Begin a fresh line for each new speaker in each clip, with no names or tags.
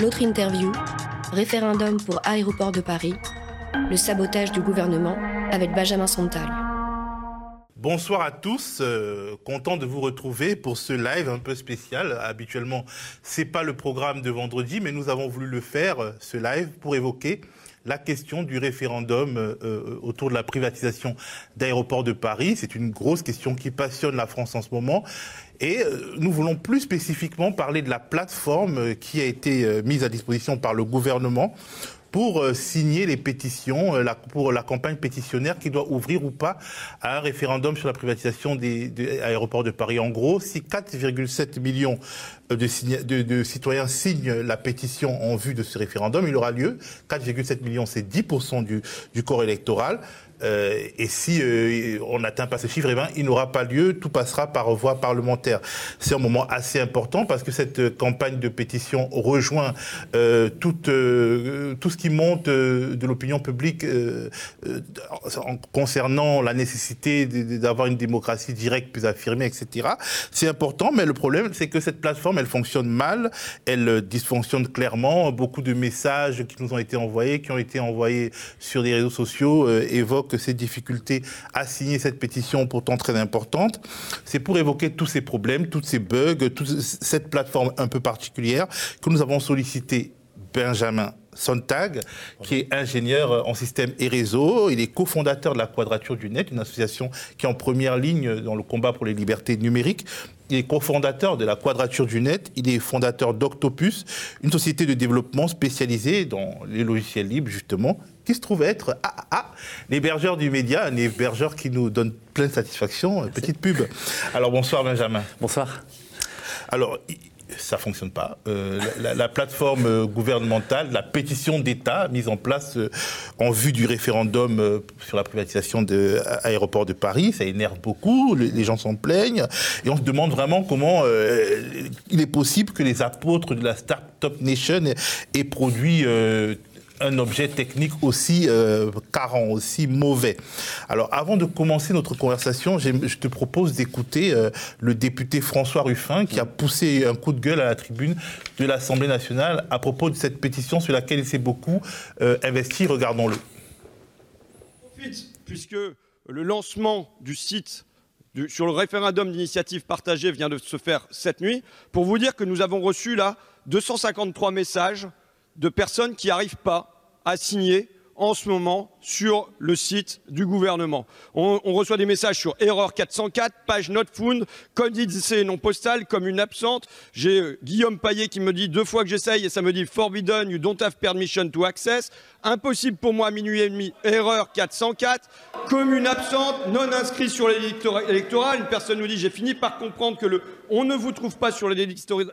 L'autre interview, référendum pour aéroport de Paris, le sabotage du gouvernement avec Benjamin Sontal.
Bonsoir à tous, euh, content de vous retrouver pour ce live un peu spécial. Habituellement, c'est pas le programme de vendredi, mais nous avons voulu le faire euh, ce live pour évoquer la question du référendum euh, euh, autour de la privatisation d'aéroports de Paris. C'est une grosse question qui passionne la France en ce moment. Et euh, nous voulons plus spécifiquement parler de la plateforme qui a été mise à disposition par le gouvernement pour signer les pétitions, pour la campagne pétitionnaire qui doit ouvrir ou pas à un référendum sur la privatisation des, aéroports de Paris. En gros, si 4,7 millions de, citoyens signent la pétition en vue de ce référendum, il aura lieu. 4,7 millions, c'est 10% du, du corps électoral. Euh, et si euh, on n'atteint pas ce chiffre, eh ben, il n'aura pas lieu, tout passera par voie parlementaire. C'est un moment assez important parce que cette campagne de pétition rejoint euh, tout, ce qui monte de l'opinion publique concernant la nécessité d'avoir une démocratie directe plus affirmée, etc. C'est important, mais le problème, c'est que cette plateforme, elle fonctionne mal, elle dysfonctionne clairement. Beaucoup de messages qui nous ont été envoyés, qui ont été envoyés sur des réseaux sociaux, évoquent ces difficultés à signer cette pétition pourtant très importante. C'est pour évoquer tous ces problèmes, tous ces bugs, toute cette plateforme un peu particulière que nous avons sollicité Benjamin Sontag, qui est ingénieur en système et réseau. Il est cofondateur de la Quadrature du Net, une association qui est en première ligne dans le combat pour les libertés numériques. Il est cofondateur de la Quadrature du Net. Il est fondateur d'Octopus, une société de développement spécialisée dans les logiciels libres, justement, qui se trouve être ah, ah, ah, l'hébergeur du média, un hébergeur qui nous donne plein de satisfaction. Petite pub. Alors bonsoir Benjamin.
Bonsoir.
Alors, ça fonctionne pas. Euh, la, plateforme euh, gouvernementale, la pétition d'État mise en place euh, en vue du référendum sur la privatisation de l'aéroport de Paris, ça énerve beaucoup, les, gens s'en plaignent, et on se demande vraiment comment il est possible que les apôtres de la Startup Nation aient produit un objet technique aussi euh, carent, aussi mauvais. Alors, avant de commencer notre conversation, je te propose d'écouter euh, le député François Ruffin qui a poussé un coup de gueule à la tribune de l'Assemblée nationale à propos de cette pétition sur laquelle il s'est beaucoup euh, investi. Regardons-le.
Puisque le lancement du site sur le référendum d'initiative partagée vient de se faire cette nuit, pour vous dire que nous avons reçu là 253 messages de personnes qui n'arrivent pas à signer en ce moment sur le site du gouvernement. On, reçoit des messages sur erreur 404, page not found, code IDC non postal, comme une absente. J'ai euh, Guillaume Paillet qui me dit deux fois que j'essaye et ça me dit forbidden, you don't have permission to access. Impossible pour moi, minuit et demi, erreur 404, commune absente, non inscrit sur l'électoral. Une personne nous dit j'ai fini par comprendre que le on ne vous trouve pas sur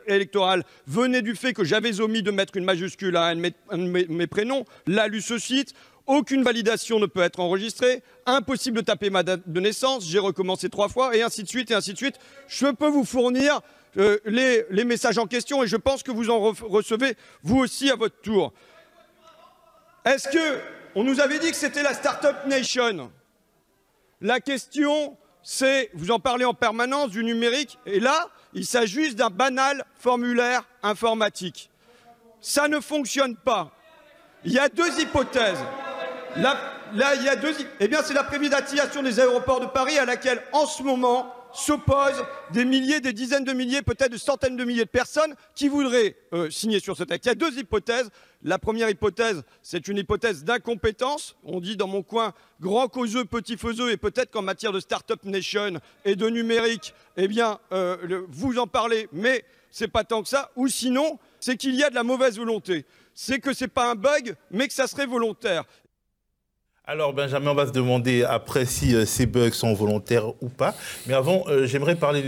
électorales venait du fait que j'avais omis de mettre une majuscule à un de mes, prénoms. Là, lu ce site. Aucune validation ne peut être enregistrée, impossible de taper ma date de naissance, j'ai recommencé trois fois, et ainsi de suite, et ainsi de suite. Je peux vous fournir euh, les, messages en question, et je pense que vous en recevez vous aussi à votre tour. Est-ce que on nous avait dit que c'était la Startup Nation La question, c'est, vous en parlez en permanence, du numérique, et là, il s'agit d'un banal formulaire informatique. Ça ne fonctionne pas. Il y a deux hypothèses. Là, il y a deux. Eh bien, c'est la privatisation des aéroports de Paris à laquelle, en ce moment, s'opposent des milliers, des dizaines de milliers, peut-être de centaines de milliers de personnes qui voudraient euh, signer sur ce texte. Il y a deux hypothèses. La première hypothèse, c'est une hypothèse d'incompétence. On dit dans mon coin grand causeux, petit faiseux, et peut-être qu'en matière de Startup Nation et de numérique, eh bien, euh, vous en parlez, mais c'est pas tant que ça. Ou sinon, c'est qu'il y a de la mauvaise volonté. C'est que c'est pas un bug, mais que ça serait volontaire.
Alors Benjamin, on va se demander après si euh, ces bugs sont volontaires ou pas. Mais avant, euh, j'aimerais parler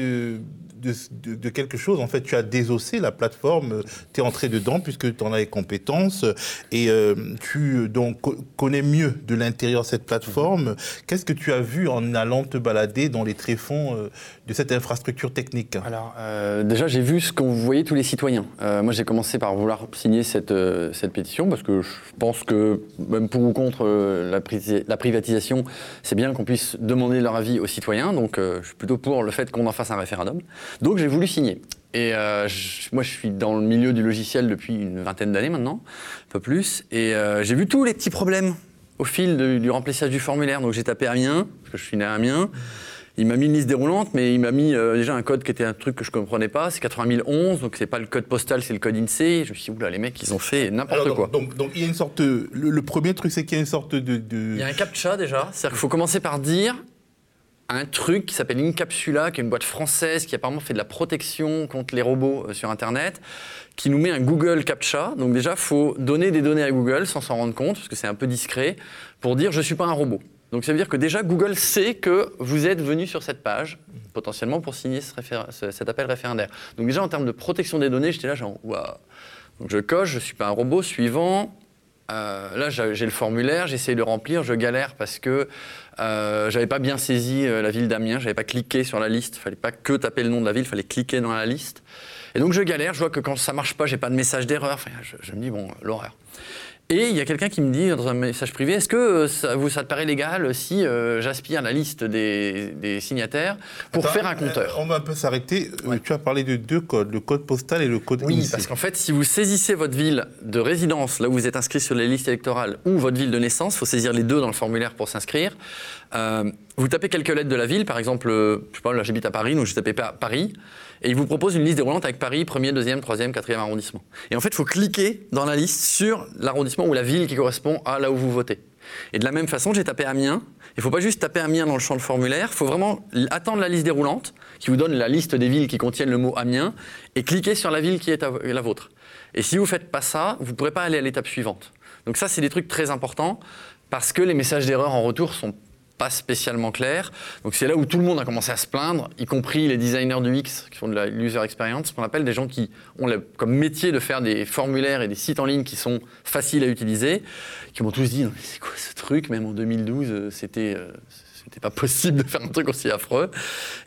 de, quelque chose. En fait, tu as désossé la plateforme, tu es entré dedans puisque tu en as les compétences et euh, tu donc connais mieux de l'intérieur cette plateforme. Qu'est-ce que tu as vu en allant te balader dans les tréfonds euh, de cette infrastructure technique?
Alors, euh, déjà, j'ai vu ce que vous voyez tous les citoyens. moi, j'ai commencé par vouloir signer cette, cette pétition parce que je pense que, même pour ou contre la, la privatisation, c'est bien qu'on puisse demander leur avis aux citoyens. Donc, je suis plutôt pour le fait qu'on en fasse un référendum. Donc j'ai voulu signer. Et euh, je- moi, je suis dans le milieu du logiciel depuis une vingtaine d'années maintenant, un peu plus. Et euh, j'ai vu tous les petits problèmes au fil de- du remplissage du formulaire. Donc j'ai tapé Amiens, parce que je suis né à Amiens. Il m'a mis une liste déroulante, mais il m'a mis euh, déjà un code qui était un truc que je comprenais pas. C'est 80 011, donc c'est pas le code postal, c'est le code INSEE. Je me suis dit, oula, les mecs, ils ont fait n'importe quoi.
donc, il y a une sorte. le premier truc, c'est qu'il y a une sorte de. de-
Il y a un captcha déjà, c'est-à-dire qu'il faut commencer par dire un truc qui s'appelle Incapsula, qui est une boîte française qui apparemment fait de la protection contre les robots euh, sur Internet, qui nous met un Google Captcha. Donc déjà, faut donner des données à Google sans s'en rendre compte, parce que c'est un peu discret, pour dire je ne suis pas un robot. Donc ça veut dire que déjà Google sait que vous êtes venu sur cette page, potentiellement pour signer cet appel référendaire. Donc déjà en termes de protection des données, j'étais là genre waouh. Donc je coche, je ne suis pas un robot, suivant. Euh, là, j'ai le formulaire, j'essaye de le remplir, je galère parce que euh, j'avais pas bien saisi euh, la ville d'Amiens, j'avais pas cliqué sur la liste, fallait pas que taper le nom de la ville, il fallait cliquer dans la liste. Et donc je galère, je vois que quand ça marche pas, j'ai pas de message d'erreur, enfin, je, je me dis bon, l'horreur. Et il y a quelqu'un qui me dit dans un message privé, est-ce que euh, ça, vous, ça te paraît légal si euh, j'aspire la liste des, des signataires pour
Attends,
faire un
euh,
compteur
On va un peu s'arrêter. Euh,
Ouais.
Tu as parlé de deux codes, le code postal et le code
Oui, parce qu'en fait, si vous saisissez votre ville de résidence, là où vous êtes inscrit sur les listes électorales, ou votre ville de naissance, il faut saisir les deux dans le formulaire pour s'inscrire. Euh, vous tapez quelques lettres de la ville, par exemple, euh, je sais pas, là j'habite à Paris, donc je tapé Pa- Paris, et il vous propose une liste déroulante avec Paris, 1er, 2e, 3e, 4e arrondissement. Et en fait, il faut cliquer dans la liste sur l'arrondissement ou la ville qui correspond à là où vous votez. Et de la même façon, j'ai tapé Amiens. Il ne faut pas juste taper Amiens dans le champ de formulaire, il faut vraiment attendre la liste déroulante qui vous donne la liste des villes qui contiennent le mot Amiens et cliquer sur la ville qui est la vôtre. Et si vous ne faites pas ça, vous ne pourrez pas aller à l'étape suivante. Donc ça, c'est des trucs très importants parce que les messages d'erreur en retour sont pas spécialement clairs. Donc c'est là où tout le monde a commencé à se plaindre, y compris les designers du X qui font de la user experience, ce qu'on appelle des gens qui ont comme métier de faire des formulaires et des sites en ligne qui sont faciles à utiliser, qui m'ont tous dit c'est quoi ce truc? Même en 2012, euh, c'était euh, c'était pas possible de faire un truc aussi affreux.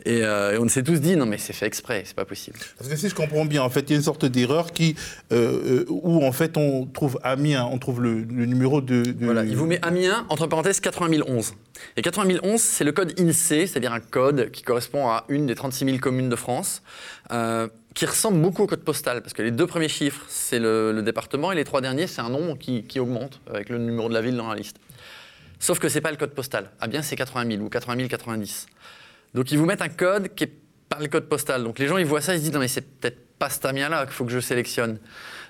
Et, euh, et on s'est tous dit non mais c'est fait exprès, c'est pas possible.
Parce que si je comprends bien, en fait, il y a une sorte d'erreur qui, euh, euh, où en fait on trouve Amiens, on trouve le, le numéro de, de-
Voilà, il vous met Amiens, entre parenthèses 80 011. Et 80 011, c'est le code INSEE, c'est-à-dire un code qui correspond à une des 36 000 communes de France, euh, qui ressemble beaucoup au code postal, parce que les deux premiers chiffres, c'est le, le département, et les trois derniers, c'est un nombre qui, qui augmente avec le numéro de la ville dans la liste. Sauf que c'est pas le code postal. Ah bien, c'est 80 000 ou 80 000 90. Donc ils vous mettent un code qui est pas le code postal. Donc les gens, ils voient ça, ils se disent non mais c'est peut-être pas cet Amiens-là qu'il faut que je sélectionne.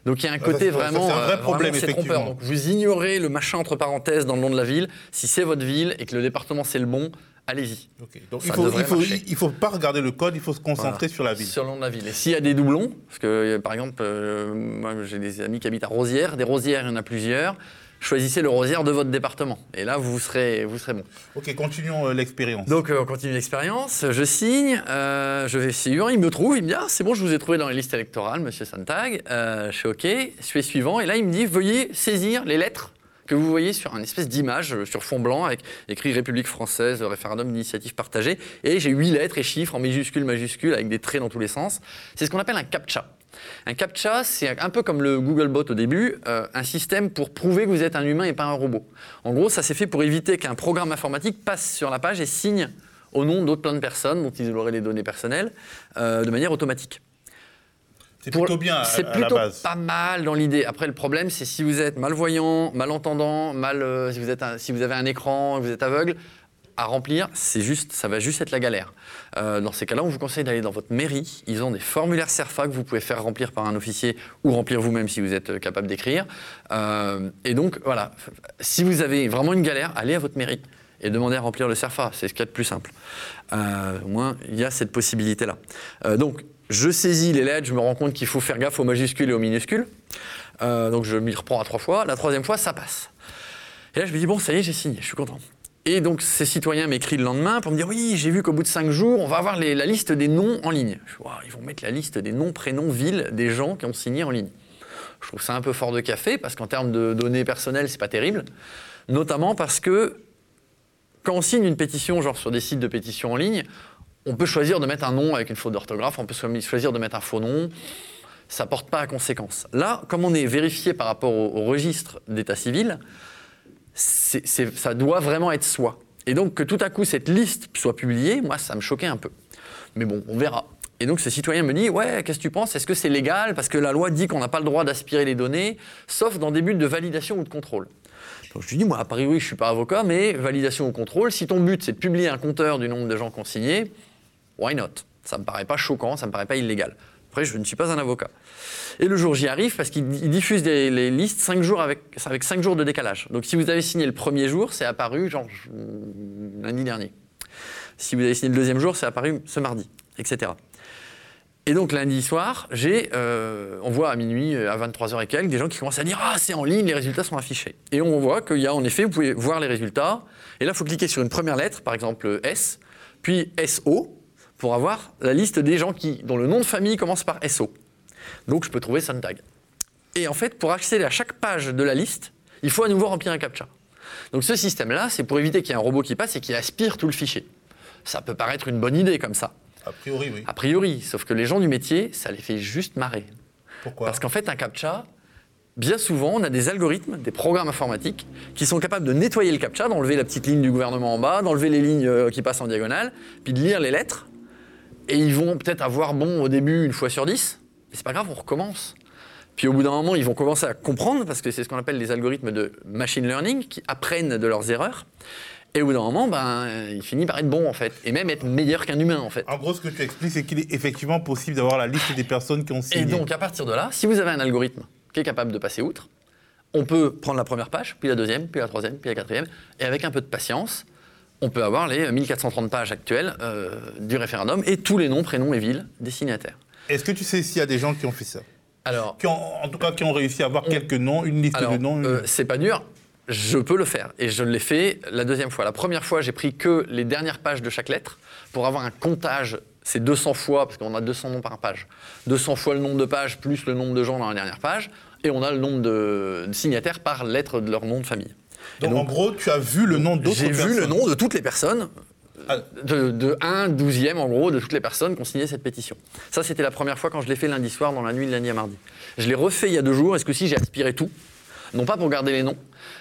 Donc il y a un
Ah,
côté
ça,
vraiment,
c'est un vrai
euh,
problème,
c'est trompeur.
effectivement.
Donc vous ignorez le machin entre parenthèses dans le nom de la ville. Si c'est votre ville et que le département c'est le bon, allez-y.
Ok. Donc
Ça
il faut, il faut,
marcher.
il faut pas regarder le code, il faut se concentrer
Voilà.
sur la ville.
Sur le nom de la ville. Et s'il y a des doublons, parce que euh, par exemple, euh, moi j'ai des amis qui habitent à Rosières, des Rosières, il y en a plusieurs. Choisissez le Rosière de votre département. Et là, vous serez, vous serez bon.
Ok, continuons euh, l'expérience.
Donc euh, on continue l'expérience, je signe, euh, je vais suivant, il me trouve, il me dit ah c'est bon je vous ai trouvé dans les listes électorales Monsieur Santag, je suis ok, je fais suivant et là il me dit veuillez saisir les lettres que vous voyez sur un espèce d'image sur fond blanc avec écrit République française, référendum d'initiative partagée et j'ai huit lettres et chiffres en minuscules majuscules avec des traits dans tous les sens. C'est ce qu'on appelle un captcha. Un CAPTCHA, c'est un peu comme le Googlebot au début, euh, un système pour prouver que vous êtes un humain et pas un robot. En gros, ça s'est fait pour éviter qu'un programme informatique passe sur la page et signe au nom d'autres plein de personnes dont ils auraient les données personnelles euh, de manière automatique.
c'est plutôt bien à,
C'est plutôt
la base.
pas mal dans l'idée. Après, le problème, c'est si vous êtes malvoyant, malentendant, mal, euh, si, vous êtes un- si vous avez un écran, vous êtes aveugle, à remplir, c'est juste, ça va juste être la galère. Euh, dans ces cas-là, on vous conseille d'aller dans votre mairie. Ils ont des formulaires CERFA que vous pouvez faire remplir par un officier ou remplir vous-même si vous êtes euh, capable d'écrire. Euh, et donc, voilà, si vous avez vraiment une galère, allez à votre mairie et demandez à remplir le CERFA. C'est ce qu'il y a de plus simple. Au moins, il y a cette possibilité-là. Donc, je saisis les lettres, je me rends compte qu'il faut faire gaffe aux majuscules et aux minuscules. Donc, je m'y reprends à trois fois. La troisième fois, ça passe. Et là, je me dis, bon, ça y est, j'ai signé, je suis content. Et donc, ces citoyens m'écrivent le lendemain pour me dire, oui, j'ai vu qu'au bout de cinq jours, on va avoir la liste des noms en ligne. Je Waouh, ils vont mettre la liste des noms, prénoms, villes des gens qui ont signé en ligne. Je trouve ça un peu fort de café, parce qu'en termes de données personnelles, c'est pas terrible. Notamment parce que quand on signe une pétition, genre sur des sites de pétition en ligne, on peut choisir de mettre un nom avec une faute d'orthographe, on peut choisir de mettre un faux nom. Ça porte pas à conséquence. Là, comme on est vérifié par rapport au registre d'état civil, ça doit vraiment être soi. Et donc que tout à coup cette liste soit publiée, moi ça me choquait un peu. Mais bon, on verra. Et donc ce citoyen me dit Ouais, qu'est-ce que tu penses? Est-ce que c'est légal? Parce que la loi dit qu'on n'a pas le droit d'aspirer les données, sauf dans des buts de validation ou de contrôle. Donc je lui dis Moi, a priori, je ne suis pas avocat, mais validation ou contrôle, si ton but c'est de publier un compteur du nombre de gens consignés, why not? Ça me paraît pas choquant, ça me paraît pas illégal. Après, je ne suis pas un avocat. Et le jour j'y arrive parce qu'il diffuse des, les listes 5 jours avec, avec 5 jours de décalage. Donc si vous avez signé le premier jour, c'est apparu genre lundi dernier. Si vous avez signé le deuxième jour, c'est apparu ce mardi, etc. Et donc lundi soir, j'ai, euh, on voit à minuit, euh, à 23h et quelques, des gens qui commencent à dire Ah, c'est en ligne, les résultats sont affichés. Et on voit qu'il y a en effet, vous pouvez voir les résultats. Et là, il faut cliquer sur une première lettre, par exemple S, puis SO, pour avoir la liste des gens qui, dont le nom de famille commence par SO. Donc je peux trouver Sontag. Et en fait, pour accéder à chaque page de la liste, il faut à nouveau remplir un CAPTCHA. Donc ce système-là, c'est pour éviter qu'il y ait un robot qui passe et qui aspire tout le fichier. Ça peut paraître une bonne idée comme ça.
A priori, oui.
A priori, sauf que les gens du métier, ça les fait juste marrer.
Pourquoi?
Parce qu'en fait, un CAPTCHA, bien souvent, on a des algorithmes, des programmes informatiques qui sont capables de nettoyer le CAPTCHA, d'enlever la petite ligne du gouvernement en bas, d'enlever les lignes euh, qui passent en diagonale, puis de lire les lettres. Et ils vont peut-être avoir bon au début une fois sur dix, mais c'est pas grave, on recommence. Puis au bout d'un moment, ils vont commencer à comprendre, parce que c'est ce qu'on appelle les algorithmes de machine learning, qui apprennent de leurs erreurs. Et au bout d'un moment, ben, il finit par être bon, en fait. Et même être meilleur qu'un humain, en fait.
En gros, ce que tu expliques, c'est qu'il est effectivement possible d'avoir la liste des personnes qui ont signé.
Et donc, à partir de là, si vous avez un algorithme qui est capable de passer outre, on peut prendre la première page, puis la deuxième, puis la troisième, puis la quatrième, et avec un peu de patience, on peut avoir les 1430 pages actuelles euh, du référendum et tous les noms, prénoms et villes des signataires.
Est-ce que tu sais s'il y a des gens qui ont fait ça?
Alors,
qui ont, En tout cas, qui ont réussi à avoir quelques noms, une liste
alors
de noms. une-
euh, c'est pas dur. Je peux le faire et je l'ai fait la deuxième fois. La première fois, j'ai pris que les dernières pages de chaque lettre pour avoir un comptage. C'est 200 fois, parce qu'on a 200 noms par page. 200 fois le nombre de pages plus le nombre de gens dans la dernière page. Et on a le nombre de, de signataires par lettre de leur nom de famille.
Donc, en gros, tu as vu le nom d'autres
J'ai
personnes.
vu le nom de toutes les personnes,
Ah.
de, de 1 douzième en gros, de toutes les personnes qui ont signé cette pétition. Ça, c'était la première fois quand je l'ai fait lundi soir, dans la nuit de lundi à mardi. Je l'ai refait il y a deux jours, est-ce que si j'ai aspiré tout? Non pas pour garder les noms,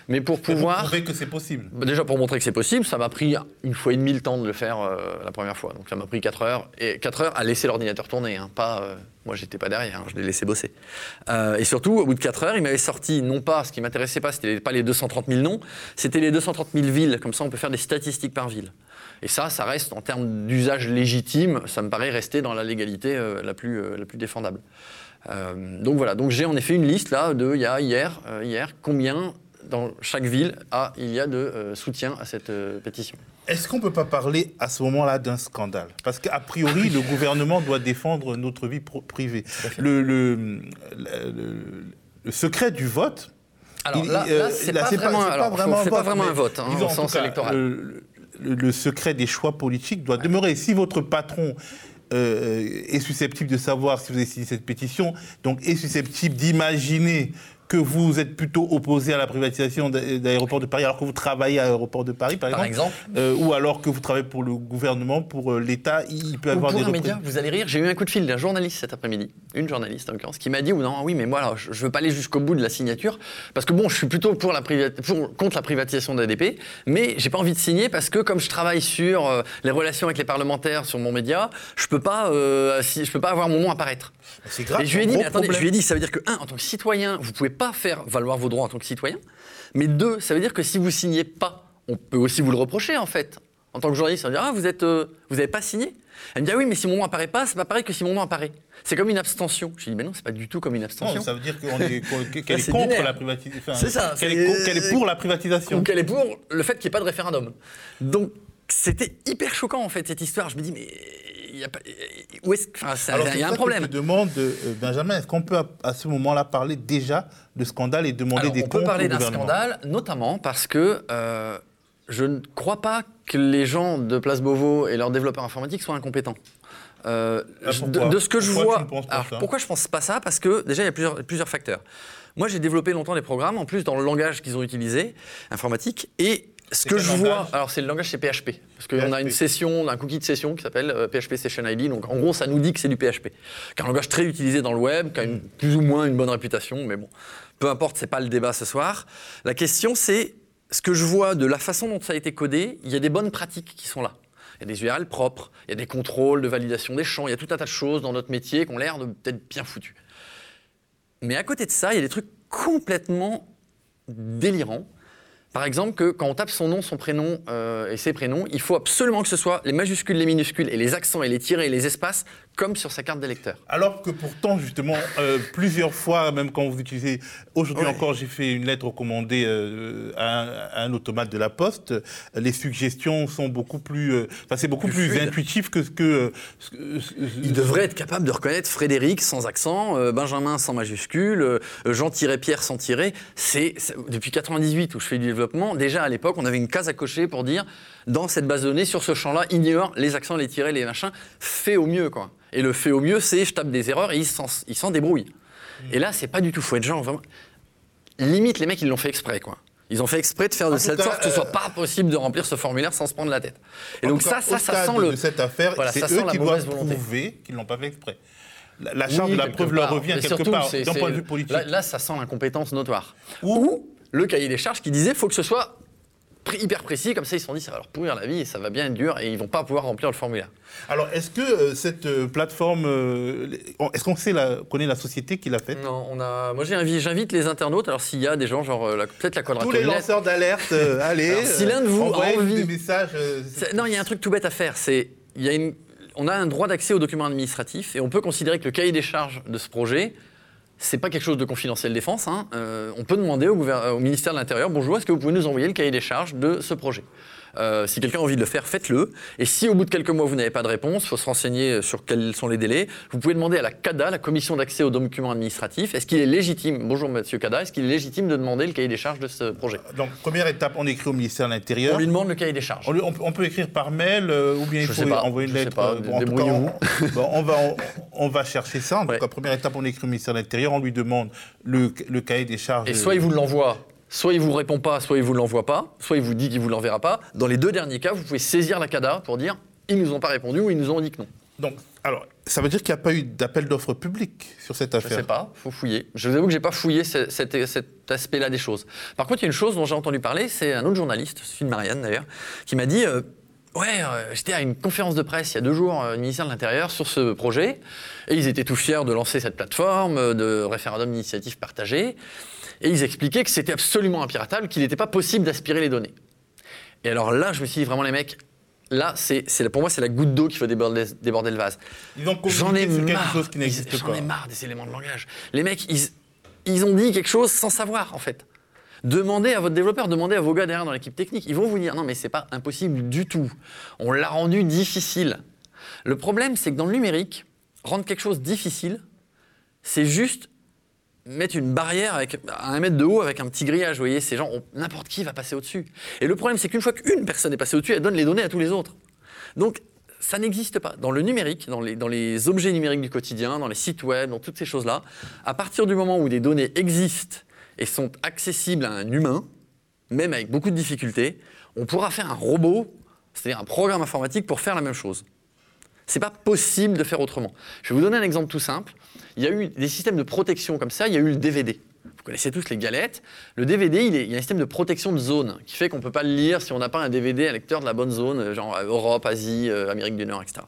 mais pour
Mais pour
pouvoir...
prouver que c'est possible.
Bah, Déjà pour montrer que c'est possible, ça m'a pris une fois et demi le temps de le faire euh, la première fois. Donc ça m'a pris 4 heures. Et 4 heures à laisser l'ordinateur tourner. hein, pas, euh, moi, j'étais pas derrière, hein, je l'ai laissé bosser. Euh, et surtout, au bout de 4 heures, il m'avait sorti, non pas, ce qui m'intéressait pas, c'était pas les 230 000 noms, c'était les 230 000 villes. Comme ça, on peut faire des statistiques par ville. Et ça, ça reste, en termes d'usage légitime, ça me paraît rester dans la légalité euh, la, plus, la plus défendable. Euh, donc voilà, donc j'ai en effet une liste là de, il y a hier, euh, hier combien dans chaque ville a, il y a de euh, soutien à cette euh, pétition.
Est-ce qu'on ne peut pas parler à ce moment-là d'un scandale? Parce qu'a priori, le gouvernement doit défendre notre vie privée. Le, le, le- le- le secret du vote.
Alors
il-
là,
euh,
là, c'est pas, vraiment,
c'est
alors,
vraiment
c'est pas
vote,
vraiment un vote hein,
disons,
au
en
sens
cas,
électoral.
Le, secret des choix politiques doit demeurer. Si votre patron euh, est susceptible de savoir si vous avez signé cette pétition, donc est susceptible d'imaginer que vous êtes plutôt opposé à la privatisation d'a- d'aéroports de Paris alors que vous travaillez à l'aéroport de Paris, par
Par
exemple,
exemple,
euh, ou alors que vous travaillez pour le gouvernement, pour euh, l'État, il peut
ou
avoir
pour
des
un média, vous allez rire, j'ai eu un coup de fil d'un journaliste cet après-midi, une journaliste en l'occurrence, qui m'a dit, ou non, oui, mais moi, alors, je ne veux pas aller jusqu'au bout de la signature, parce que bon, je suis plutôt pour la priva- pour- contre la privatisation d'ADP, mais j'ai pas envie de signer parce que comme je travaille sur euh, les relations avec les parlementaires sur mon média, je peux pas, euh, si, je peux pas avoir mon nom apparaître.
C'est grave.
Et je lui ai dit, mais attendez, je lui ai dit, ça veut dire que, un, en tant que citoyen, vous pouvez pas faire valoir vos droits en tant que citoyen. Mais deux, ça veut dire que si vous signez pas, on peut aussi vous le reprocher, en fait. En tant que journaliste, on va dire, ah, vous êtes, euh, vous n'avez pas signé. Elle me dit, ah oui, mais si mon nom apparaît pas, c'est pas pareil que si mon nom apparaît. C'est comme une abstention. Je lui dit, mais non, c'est pas du tout comme une abstention.
Non, ça veut dire qu'on est- qu'elle est
c'est
contre
binaire.
la privatisation.
C'est ça,
Qu'elle est, est pour la privatisation.
Ou qu'elle est pour le fait qu'il n'y ait pas de référendum. Donc, c'était hyper choquant, en fait, cette histoire. Je me dis, mais y a pas. Où est-ce que- enfin, ça-
Alors,
y a un
que
problème.
Je te demande, euh, Benjamin, est-ce qu'on peut à, à ce moment-là parler déjà de scandale et demander
Alors,
des
on peut
comptes
parler
au
d'un
gouvernement
scandale, notamment parce que euh, je ne crois pas que les gens de Place Beauvau et leurs développeurs informatiques soient incompétents. Euh,
Ah,
je- de, de ce que je vois, alors, pourquoi je pense pas ça? Parce que déjà il y a plusieurs, plusieurs facteurs. Moi j'ai développé longtemps des programmes, en plus dans le langage qu'ils ont utilisé, informatique, et ce que je
langage
vois, alors c'est le langage c'est PHP, parce qu'on a une session, un cookie de session qui s'appelle euh, PHP Session ID, donc en gros ça nous dit que c'est du PHP, qui est un langage très utilisé dans le web, qui a une- plus ou moins une bonne réputation, mais bon, peu importe, c'est pas le débat ce soir. La question c'est ce que je vois de la façon dont ça a été codé, il y a des bonnes pratiques qui sont là. Il y a des URL propres, il y a des contrôles de validation des champs, il y a tout un tas de choses dans notre métier qui ont l'air de peut-être bien foutus. Mais à côté de ça, il y a des trucs complètement délirants. Par exemple, que quand on tape son nom, son prénom euh, et ses prénoms, il faut absolument que ce soit les majuscules, les minuscules et les accents et les tirés et les espaces comme sur sa carte d'électeur.
Alors que pourtant, justement, euh, plusieurs fois, même quand vous utilisez, aujourd'hui
Ouais.
encore, j'ai fait une lettre recommandée euh, à, un, à un automate de la Poste. Les suggestions sont beaucoup plus, euh, enfin, c'est beaucoup
Plus
intuitif que ce que. euh,
Il devrait être capable de reconnaître Frédéric sans accent, Benjamin sans majuscule, Jean-Pierre sans tiret. C'est depuis 98 où je fais du développement. Déjà à l'époque, on avait une case à cocher pour dire dans cette base de données, sur ce champ-là, ignore les accents, les tirets, les machins. Fais au mieux, quoi. Et le fait au mieux, c'est je tape des erreurs et il s'en il s'en débrouille. Et là, c'est pas du tout. Faut être genre vraiment. Limite, les mecs, ils l'ont fait exprès, quoi. Ils ont fait exprès de faire de
En
cette
cas,
sorte que ce soit
euh,
pas possible de remplir ce formulaire sans se prendre la tête. Et donc
cas,
ça, ça, ça sent le.
de cette affaire,
Voilà,
c'est eux qui doivent
volonté.
prouver qu'ils l'ont pas fait exprès. La, la charge
Oui,
de la preuve leur revient
Mais
quelque
surtout,
part, d'un point de vue politique.
Là, là, ça sent l'incompétence notoire.
Ou-
Ou le cahier des charges qui disait faut que ce soit hyper précis, comme ça ils se sont dit ça va leur pourrir la vie et ça va bien être dur et ils vont pas pouvoir remplir le formulaire.
Alors, est-ce que euh, cette euh, plateforme, euh, les- est-ce qu'on sait la, connaît la société qui l'a faite?
Non, on a. Moi j'invite les internautes. Alors s'il y a des gens genre la- peut-être la
Tous
quadrature
les
du net.
lanceurs d'alerte, allez.
Alors, si l'un de vous a envie-
des messages.
Non, il y a un truc tout bête à faire. C'est il y a une. On a un droit d'accès aux documents administratifs et on peut considérer que le cahier des charges de ce projet, c'est pas quelque chose de confidentiel défense. hein. Euh, on peut demander au, ministère de l'Intérieur bonjour, est-ce que vous pouvez nous envoyer le cahier des charges de ce projet? Euh, si quelqu'un a envie de le faire, faites-le. Et si au bout de quelques mois vous n'avez pas de réponse, il faut se renseigner sur quels sont les délais. Vous pouvez demander à la CADA, la Commission d'accès aux documents administratifs, est-ce qu'il est légitime, bonjour Monsieur CADA, est-ce qu'il est légitime de demander le cahier des charges de ce projet?
Donc, première étape, on écrit au ministère de l'Intérieur.
On lui demande le cahier des charges.
On, lui- on peut- on peut écrire par mail euh, ou bien il
Je
faut
pas,
envoyer une
je sais
lettre.
pas,
euh, en tout cas, on, bon, on va, on, on va chercher ça. En
Ouais.
tout cas, première étape, on écrit au ministère de l'Intérieur, on lui demande le, le cahier des charges.
Et soit il vous l'envoie, soit il vous répond pas, soit il vous l'envoie pas, soit il vous dit qu'il vous l'enverra pas. Dans les deux derniers cas, vous pouvez saisir la CADA pour dire ils nous ont pas répondu ou ils nous ont dit que non.
Donc, alors, ça veut dire qu'il n'y a pas eu d'appel d'offres public sur cette
Je
affaire
sais pas, faut fouiller. Je vous avoue que j'ai pas fouillé ce- cet, cet aspect-là des choses. Par contre, il y a une chose dont j'ai entendu parler, c'est un autre journaliste, celui de Marianne d'ailleurs, qui m'a dit euh, Ouais, euh, j'étais à une conférence de presse il y a deux jours euh, au ministère de l'Intérieur sur ce projet, et ils étaient tout fiers de lancer cette plateforme de référendum d'initiative partagée, et ils expliquaient que c'était absolument impiratable, qu'il n'était pas possible d'aspirer les données. Et alors là, je me suis dit vraiment, les mecs, là, c'est, pour moi, c'est la goutte d'eau qui fait déborder, déborder le vase. J'en ai marre.
chose qui n'existe
Ils- J'en ai marre des éléments de langage. Les mecs, ils, ils ont dit quelque chose sans savoir, en fait. Demandez à votre développeur, demandez à vos gars derrière dans l'équipe technique. Ils vont vous dire non, mais c'est pas impossible du tout. On l'a rendu difficile. Le problème, c'est que dans le numérique, rendre quelque chose difficile, c'est juste mettre une barrière avec, à un mètre de haut avec un petit grillage. Vous voyez, ces gens, n'importe qui va passer au-dessus. Et le problème, c'est qu'une fois qu'une personne est passée au-dessus, elle donne les données à tous les autres. Donc, ça n'existe pas. Dans le numérique, dans les, dans les objets numériques du quotidien, dans les sites web, dans toutes ces choses-là, à partir du moment où des données existent et sont accessibles à un humain, même avec beaucoup de difficultés, on pourra faire un robot, c'est-à-dire un programme informatique pour faire la même chose. C'est pas possible de faire autrement. Je vais vous donner un exemple tout simple. Il y a eu des systèmes de protection comme ça, il y a eu le DVD. Vous connaissez tous les galettes. Le DVD, il, y a un système de protection de zone qui fait qu'on ne peut pas le lire si on n'a pas un DVD, un lecteur de la bonne zone, euh, genre euh, Europe, Asie, euh, Amérique du Nord, etc.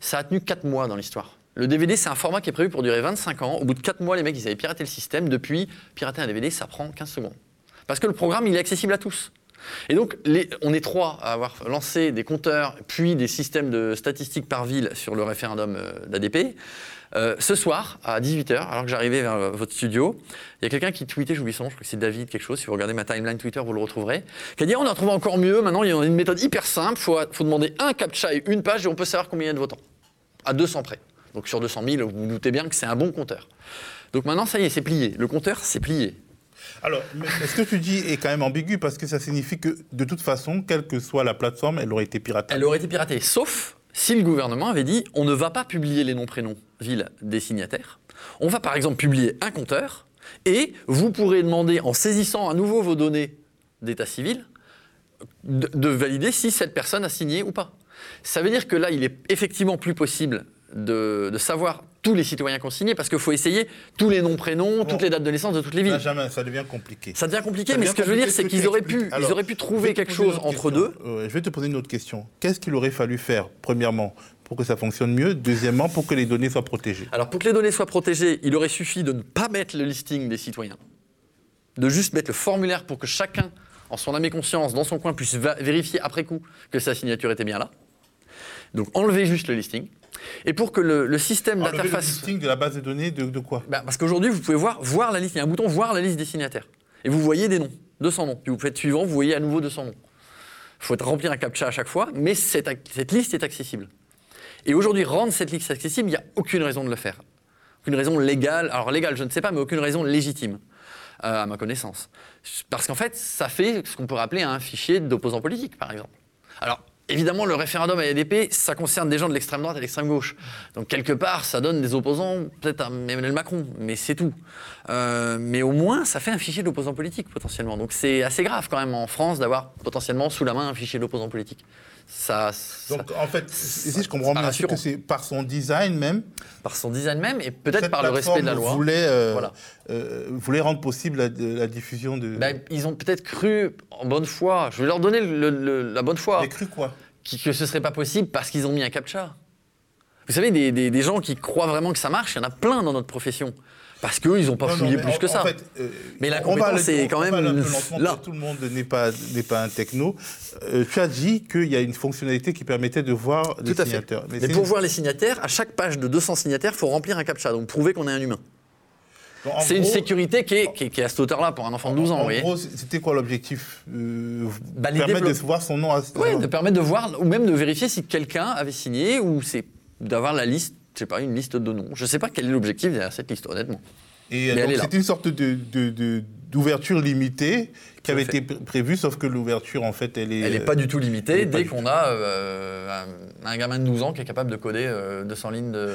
Ça a tenu 4 mois dans l'histoire. Le DVD, c'est un format qui est prévu pour durer 25 ans. Au bout de 4 mois, les mecs, ils avaient piraté le système. Depuis, pirater un DVD, ça prend 15 secondes. Parce que le programme, il est accessible à tous. Et donc, on est trois à avoir lancé des compteurs, puis des systèmes de statistiques par ville sur le référendum d'ADP. Euh, ce soir, à 18h, alors que j'arrivais vers euh, votre studio, il y a quelqu'un qui tweetait, j'oublie son nom, je crois que c'est David, quelque chose, si vous regardez ma timeline Twitter, vous le retrouverez, qui a dit on a trouvé encore mieux, maintenant il y a une méthode hyper simple, il faut, faut demander un captcha et une page et on peut savoir combien il y a de votants. À 200 près. Donc sur 200 000, vous vous doutez bien que c'est un bon compteur. Donc maintenant, ça y est, c'est plié. Le compteur, c'est plié.
Alors, mais ce que tu dis est quand même ambigu parce que ça signifie que de toute façon, quelle que soit la plateforme, elle aurait été piratée.
Elle aurait été piratée, sauf si le gouvernement avait dit on ne va pas publier les noms, prénoms, villes des signataires. On va par exemple publier un compteur et vous pourrez demander, en saisissant à nouveau vos données d'état civil, de, de valider si cette personne a signé ou pas. Ça veut dire que là, il est effectivement plus possible de, de savoir tous les citoyens consignés parce qu'il faut essayer tous les noms, prénoms, toutes les dates de naissance de toutes les villes.
Benjamin, ça devient compliqué.
Ça devient compliqué,
Ça
mais ce que je veux dire, c'est qu'ils auraient pu, ils auraient pu trouver quelque chose entre
question.
deux.
Je vais te poser une autre question. Qu'est-ce qu'il aurait fallu faire, premièrement, pour que ça fonctionne mieux? Deuxièmement, pour que les données soient protégées
Alors pour que les données soient protégées, il aurait suffi de ne pas mettre le listing des citoyens, de juste mettre le formulaire pour que chacun, en son âme et conscience, dans son coin, puisse vérifier après coup que sa signature était bien là. Donc enlever juste le listing. Et pour que le, le système
le
d'interface...
listing de la base de données de, de quoi
Ben, parce qu'aujourd'hui, vous pouvez voir, voir la liste, il y a un bouton voir la liste des signataires. Et vous voyez des noms, 200 noms. Puis vous faites suivant, vous voyez à nouveau 200 noms. Il faut remplir un captcha à chaque fois, mais cette, cette liste est accessible. Et aujourd'hui, rendre cette liste accessible, il n'y a aucune raison de le faire. Aucune raison légale, alors légale, je ne sais pas, mais aucune raison légitime, euh, à ma connaissance. Parce qu'en fait, ça fait ce qu'on peut rappeler un fichier d'opposants politiques, par exemple. Alors, évidemment, le référendum à l'ADP, ça concerne des gens de l'extrême droite et de l'extrême gauche. Donc, quelque part, ça donne des opposants, peut-être à Emmanuel Macron, mais c'est tout. Euh, mais au moins, ça fait un fichier d'opposants politiques, potentiellement. Donc, c'est assez grave, quand même, en France, d'avoir potentiellement sous la main un fichier d'opposants politiques. Ça, ça-
Donc, en fait, si je comprends bien, que c'est par son design même,
par son design même, et peut-être par le respect de la loi.
Voulait, euh,
Voilà.
euh, voulait rendre possible la, la diffusion de.
Ben, ils ont peut-être cru en bonne foi. Je vais leur donner le- le- la bonne foi.
J'ai cru quoi?
Qui- que ce serait pas possible parce qu'ils ont mis un captcha. Vous savez, des, des- des gens qui croient vraiment que ça marche, il y en a plein dans notre profession. Parce qu'eux, ils n'ont pas
Non,
fouillé plus
en-
que ça.
en fait, euh,
Mais la compétence
aller-
est quand même là.
Tout le monde n'est pas, pas un techno. Euh, tu as dit qu'il y a une fonctionnalité qui permettait de voir les signateurs.
Mais,
c'est
pour
une-
voir les signataires, à chaque page de 200 signataires, il faut remplir un captcha, donc prouver qu'on est un humain. C'est une sécurité qui est, qui est- qui est à cette hauteur-là pour un enfant de 12 ans,
En gros, c'était quoi l'objectif euh,
Bah,
Permettre de voir son nom à
Oui, de permettre de voir, ou même de vérifier si quelqu'un avait signé, ou c'est d'avoir la liste, je sais pas, une liste de noms. Je sais pas quel est l'objectif derrière cette liste, honnêtement.
Et c'était une sorte de, de- de- d'ouverture limitée qui avait
fait.
été pr- prévue, sauf que l'ouverture, en fait, elle est.
Elle n'est
euh,
pas du tout limitée dès qu'on a euh, un, un gamin de 12 ans qui est capable de coder euh, 200 lignes de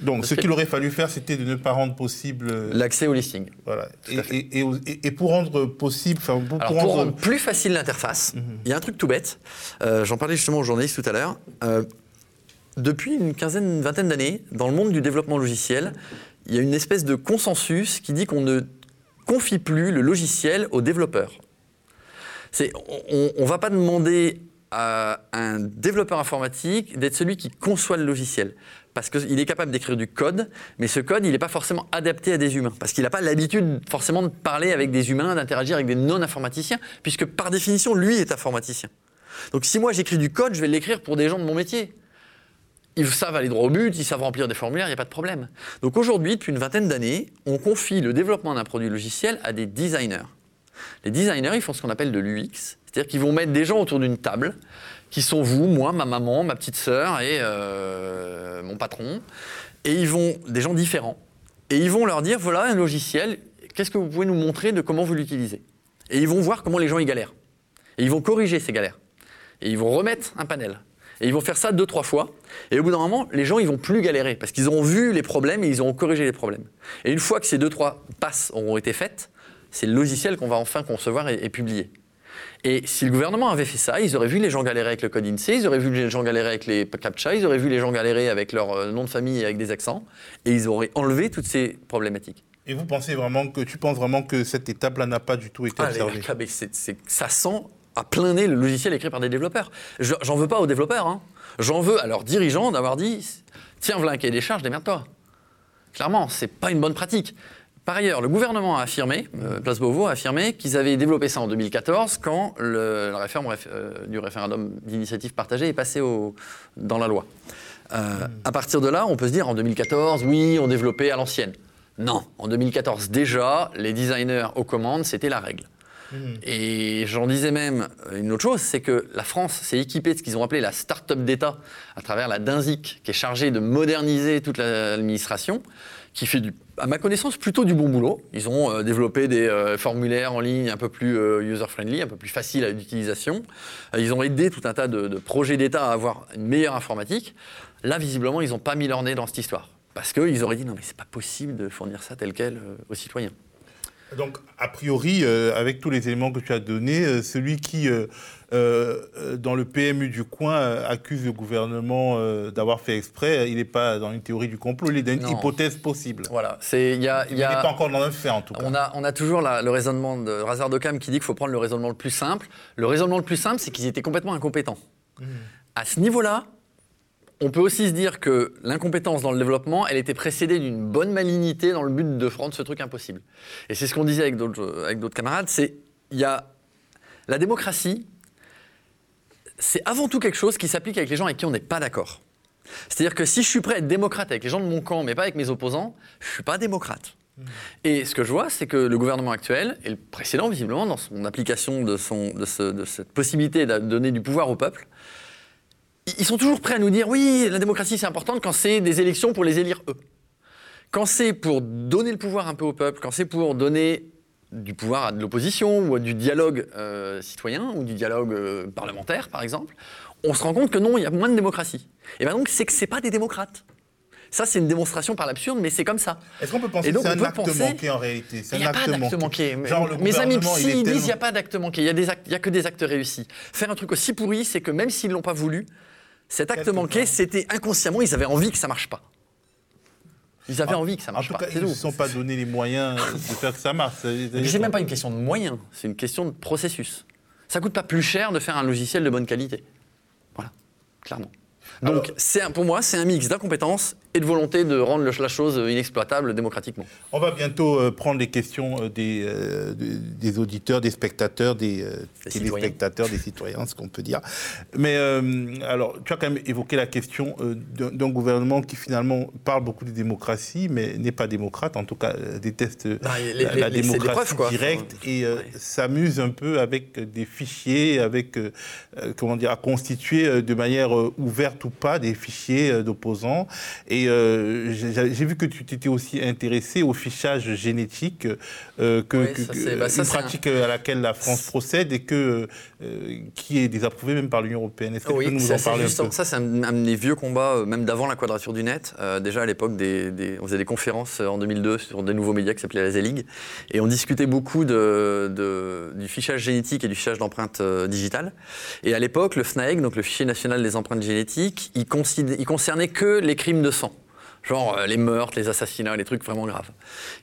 Donc, ce qu'il aurait fallu faire, c'était de ne pas rendre possible. euh,
l'accès au listing.
Voilà. Et, pour rendre possible. enfin, Pour,
Alors
pour
pour
rendre-
rendre plus facile l'interface,
Mhm.
il y a un truc tout bête. Euh, J'en parlais justement aux journalistes tout à l'heure. Depuis une quinzaine, une vingtaine d'années, dans le monde du développement logiciel, il y a une espèce de consensus qui dit qu'on ne confie plus le logiciel aux développeurs. On ne va pas demander à un développeur informatique d'être celui qui conçoit le logiciel. Parce qu'il est capable d'écrire du code, mais ce code, il n'est pas forcément adapté à des humains. Parce qu'il n'a pas l'habitude forcément de parler avec des humains, d'interagir avec des non-informaticiens, puisque par définition, lui est informaticien. Donc si moi j'écris du code, je vais l'écrire pour des gens de mon métier. Ils savent aller droit au but, ils savent remplir des formulaires, il n'y a pas de problème. Donc aujourd'hui, depuis une vingtaine d'années, on confie le développement d'un produit logiciel à des designers. Les designers, ils font ce qu'on appelle de l'UX, c'est-à-dire qu'ils vont mettre des gens autour d'une table, qui sont vous, moi, ma maman, ma petite sœur et euh, mon patron, et ils vont, des gens différents, et ils vont leur dire, voilà un logiciel, qu'est-ce que vous pouvez nous montrer de comment vous l'utilisez? Et ils vont voir comment les gens y galèrent. Et ils vont corriger ces galères. Et ils vont remettre un panel. Et ils vont faire ça deux, trois fois. Et au bout d'un moment, les gens, ils vont plus galérer parce qu'ils ont vu les problèmes et ils ont corrigé les problèmes. Et une fois que ces deux, trois passes auront été faites, c'est le logiciel qu'on va enfin concevoir et, et publier. Et si le gouvernement avait fait ça, ils auraient vu les gens galérer avec le code INSEE, ils auraient vu les gens galérer avec les CAPTCHA, ils auraient vu les gens galérer avec leur euh, nom de famille et avec des accents, et ils auraient enlevé toutes ces problématiques.
Et vous pensez vraiment que tu penses vraiment que cette étape-là n'a pas du tout été
Ah,
observée?
ça sent à plein nez le logiciel écrit par des développeurs. Je- J'en veux pas aux développeurs. hein. J'en veux à leurs dirigeants d'avoir dit tiens, voilà un cahier des charges, démerde-toi. Clairement, c'est pas une bonne pratique. Par ailleurs, le gouvernement a affirmé, euh, Place Beauvau a affirmé qu'ils avaient développé ça en 2014 quand le- la réforme réf- euh, du référendum d'initiative partagée est passée dans la loi. Euh, À partir de là, on peut se dire en 2014, oui, on développait à l'ancienne. Non, en 2014 déjà, les designers aux commandes, c'était la règle. Et j'en disais même une autre chose, c'est que la France s'est équipée de ce qu'ils ont appelé la start-up d'État à travers la DINSIC, qui est chargée de moderniser toute la- l'administration, qui fait, à ma connaissance, plutôt du bon boulot. Ils ont euh, développé des euh, formulaires en ligne un peu plus euh, user-friendly, un peu plus faciles à l'utilisation. Euh, ils ont aidé tout un tas de, projets d'État à avoir une meilleure informatique. Là, visiblement, ils n'ont pas mis leur nez dans cette histoire. Parce qu'ils auraient dit non, mais c'est pas possible de fournir ça tel quel euh, aux citoyens.
Donc, a priori, euh, avec tous les éléments que tu as donnés, euh, celui qui, euh, dans le PMU du coin, accuse le gouvernement d'avoir fait exprès, il n'est pas dans une théorie du complot, il est dans une hypothèse possible.
Voilà, c'est il y a,
il n'est pas encore dans un fait en tout cas.
On a, on a toujours le raisonnement de Razar Dokam qui dit qu'il faut prendre le raisonnement le plus simple. Le raisonnement le plus simple, c'est qu'ils étaient complètement incompétents. Mmh. À ce niveau-là, on peut aussi se dire que l'incompétence dans le développement, elle était précédée d'une bonne malignité dans le but de rendre ce truc impossible. Et c'est ce qu'on disait avec d'autres camarades, c'est il y a la démocratie, c'est avant tout quelque chose qui s'applique avec les gens avec qui on n'est pas d'accord. C'est-à-dire que si je suis prêt à être démocrate avec les gens de mon camp, mais pas avec mes opposants, je ne suis pas démocrate. Mmh. Et ce que je vois, c'est que le gouvernement actuel, et le précédent visiblement, dans son application de, de cette possibilité de donner du pouvoir au peuple, ils sont toujours prêts à nous dire oui, la démocratie c'est important quand c'est des élections pour les élire eux. Quand c'est pour donner le pouvoir un peu au peuple, quand c'est pour donner du pouvoir à de l'opposition ou à du dialogue euh, citoyen ou du dialogue euh, parlementaire par exemple, on se rend compte que non, il y a moins de démocratie. Et bien donc c'est que c'est pas des démocrates. Ça, c'est une démonstration par l'absurde, mais c'est comme ça.
Est-ce qu'on peut penser que c'est un acte manqué en réalité?
Il n'y a pas d'acte manqué. Mes amis psy disent qu'il n'y a pas d'acte manqué, il n'y a, a, que des actes réussis. Faire un truc aussi pourri, c'est que même s'ils ne l'ont pas voulu, cet acte manqué, c'était inconsciemment, ils avaient envie que ça marche pas. Ils avaient envie que ça marche
en
tout
Cas, ils ne se sont pas donné les moyens de faire que ça marche.
C'est même pas une question de moyens, c'est une question de processus. Ça coûte pas plus cher de faire un logiciel de bonne qualité. Voilà, clairement. Donc, pour moi, c'est un mix d'incompétence et de volonté de rendre la chose inexploitable démocratiquement.
On va bientôt euh, prendre les questions euh, euh, des, des, auditeurs, des spectateurs, des, téléspectateurs, des citoyens, ce qu'on peut dire. Mais alors, tu as quand même évoqué la question d'un gouvernement qui finalement parle beaucoup de démocratie, mais n'est pas démocrate, en tout cas déteste bah, la, démocratie directe et s'amuse un peu avec des fichiers, avec, comment dire, à constituer de manière ouverte ou pas des fichiers d'opposants. Et euh, j'ai vu que tu t'étais aussi intéressé au fichage génétique, euh, que, bah, une pratique à laquelle la France procède et que, euh, qui est désapprouvé même par l'Union européenne.
Est-ce que tu peux nous en parler un peu? Ça, c'est un, des vieux combats, même d'avant la quadrature du net. déjà à l'époque, des, on faisait des conférences en 2002 sur des nouveaux médias qui s'appelaient la Z-League. Et on discutait beaucoup de, du fichage génétique et du fichage d'empreintes digitales. Et à l'époque, le FNAEG, donc le fichier national des empreintes génétiques, il, il concernait que les crimes de sang genre euh, les meurtres, les assassinats, les trucs vraiment graves.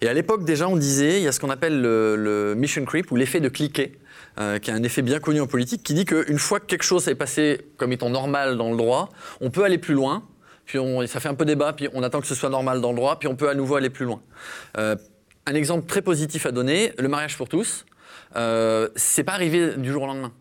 Et à l'époque déjà, on disait, il y a ce qu'on appelle le, mission creep ou l'effet de cliquer. Euh, qui est un effet bien connu en politique, qui dit qu'une fois que quelque chose est passé comme étant normal dans le droit, on peut aller plus loin, puis on, ça fait un peu débat, puis on attend que ce soit normal dans le droit, puis on peut à nouveau aller plus loin. Euh, un exemple très positif à donner, le mariage pour tous, euh, c'est pas arrivé du jour au lendemain.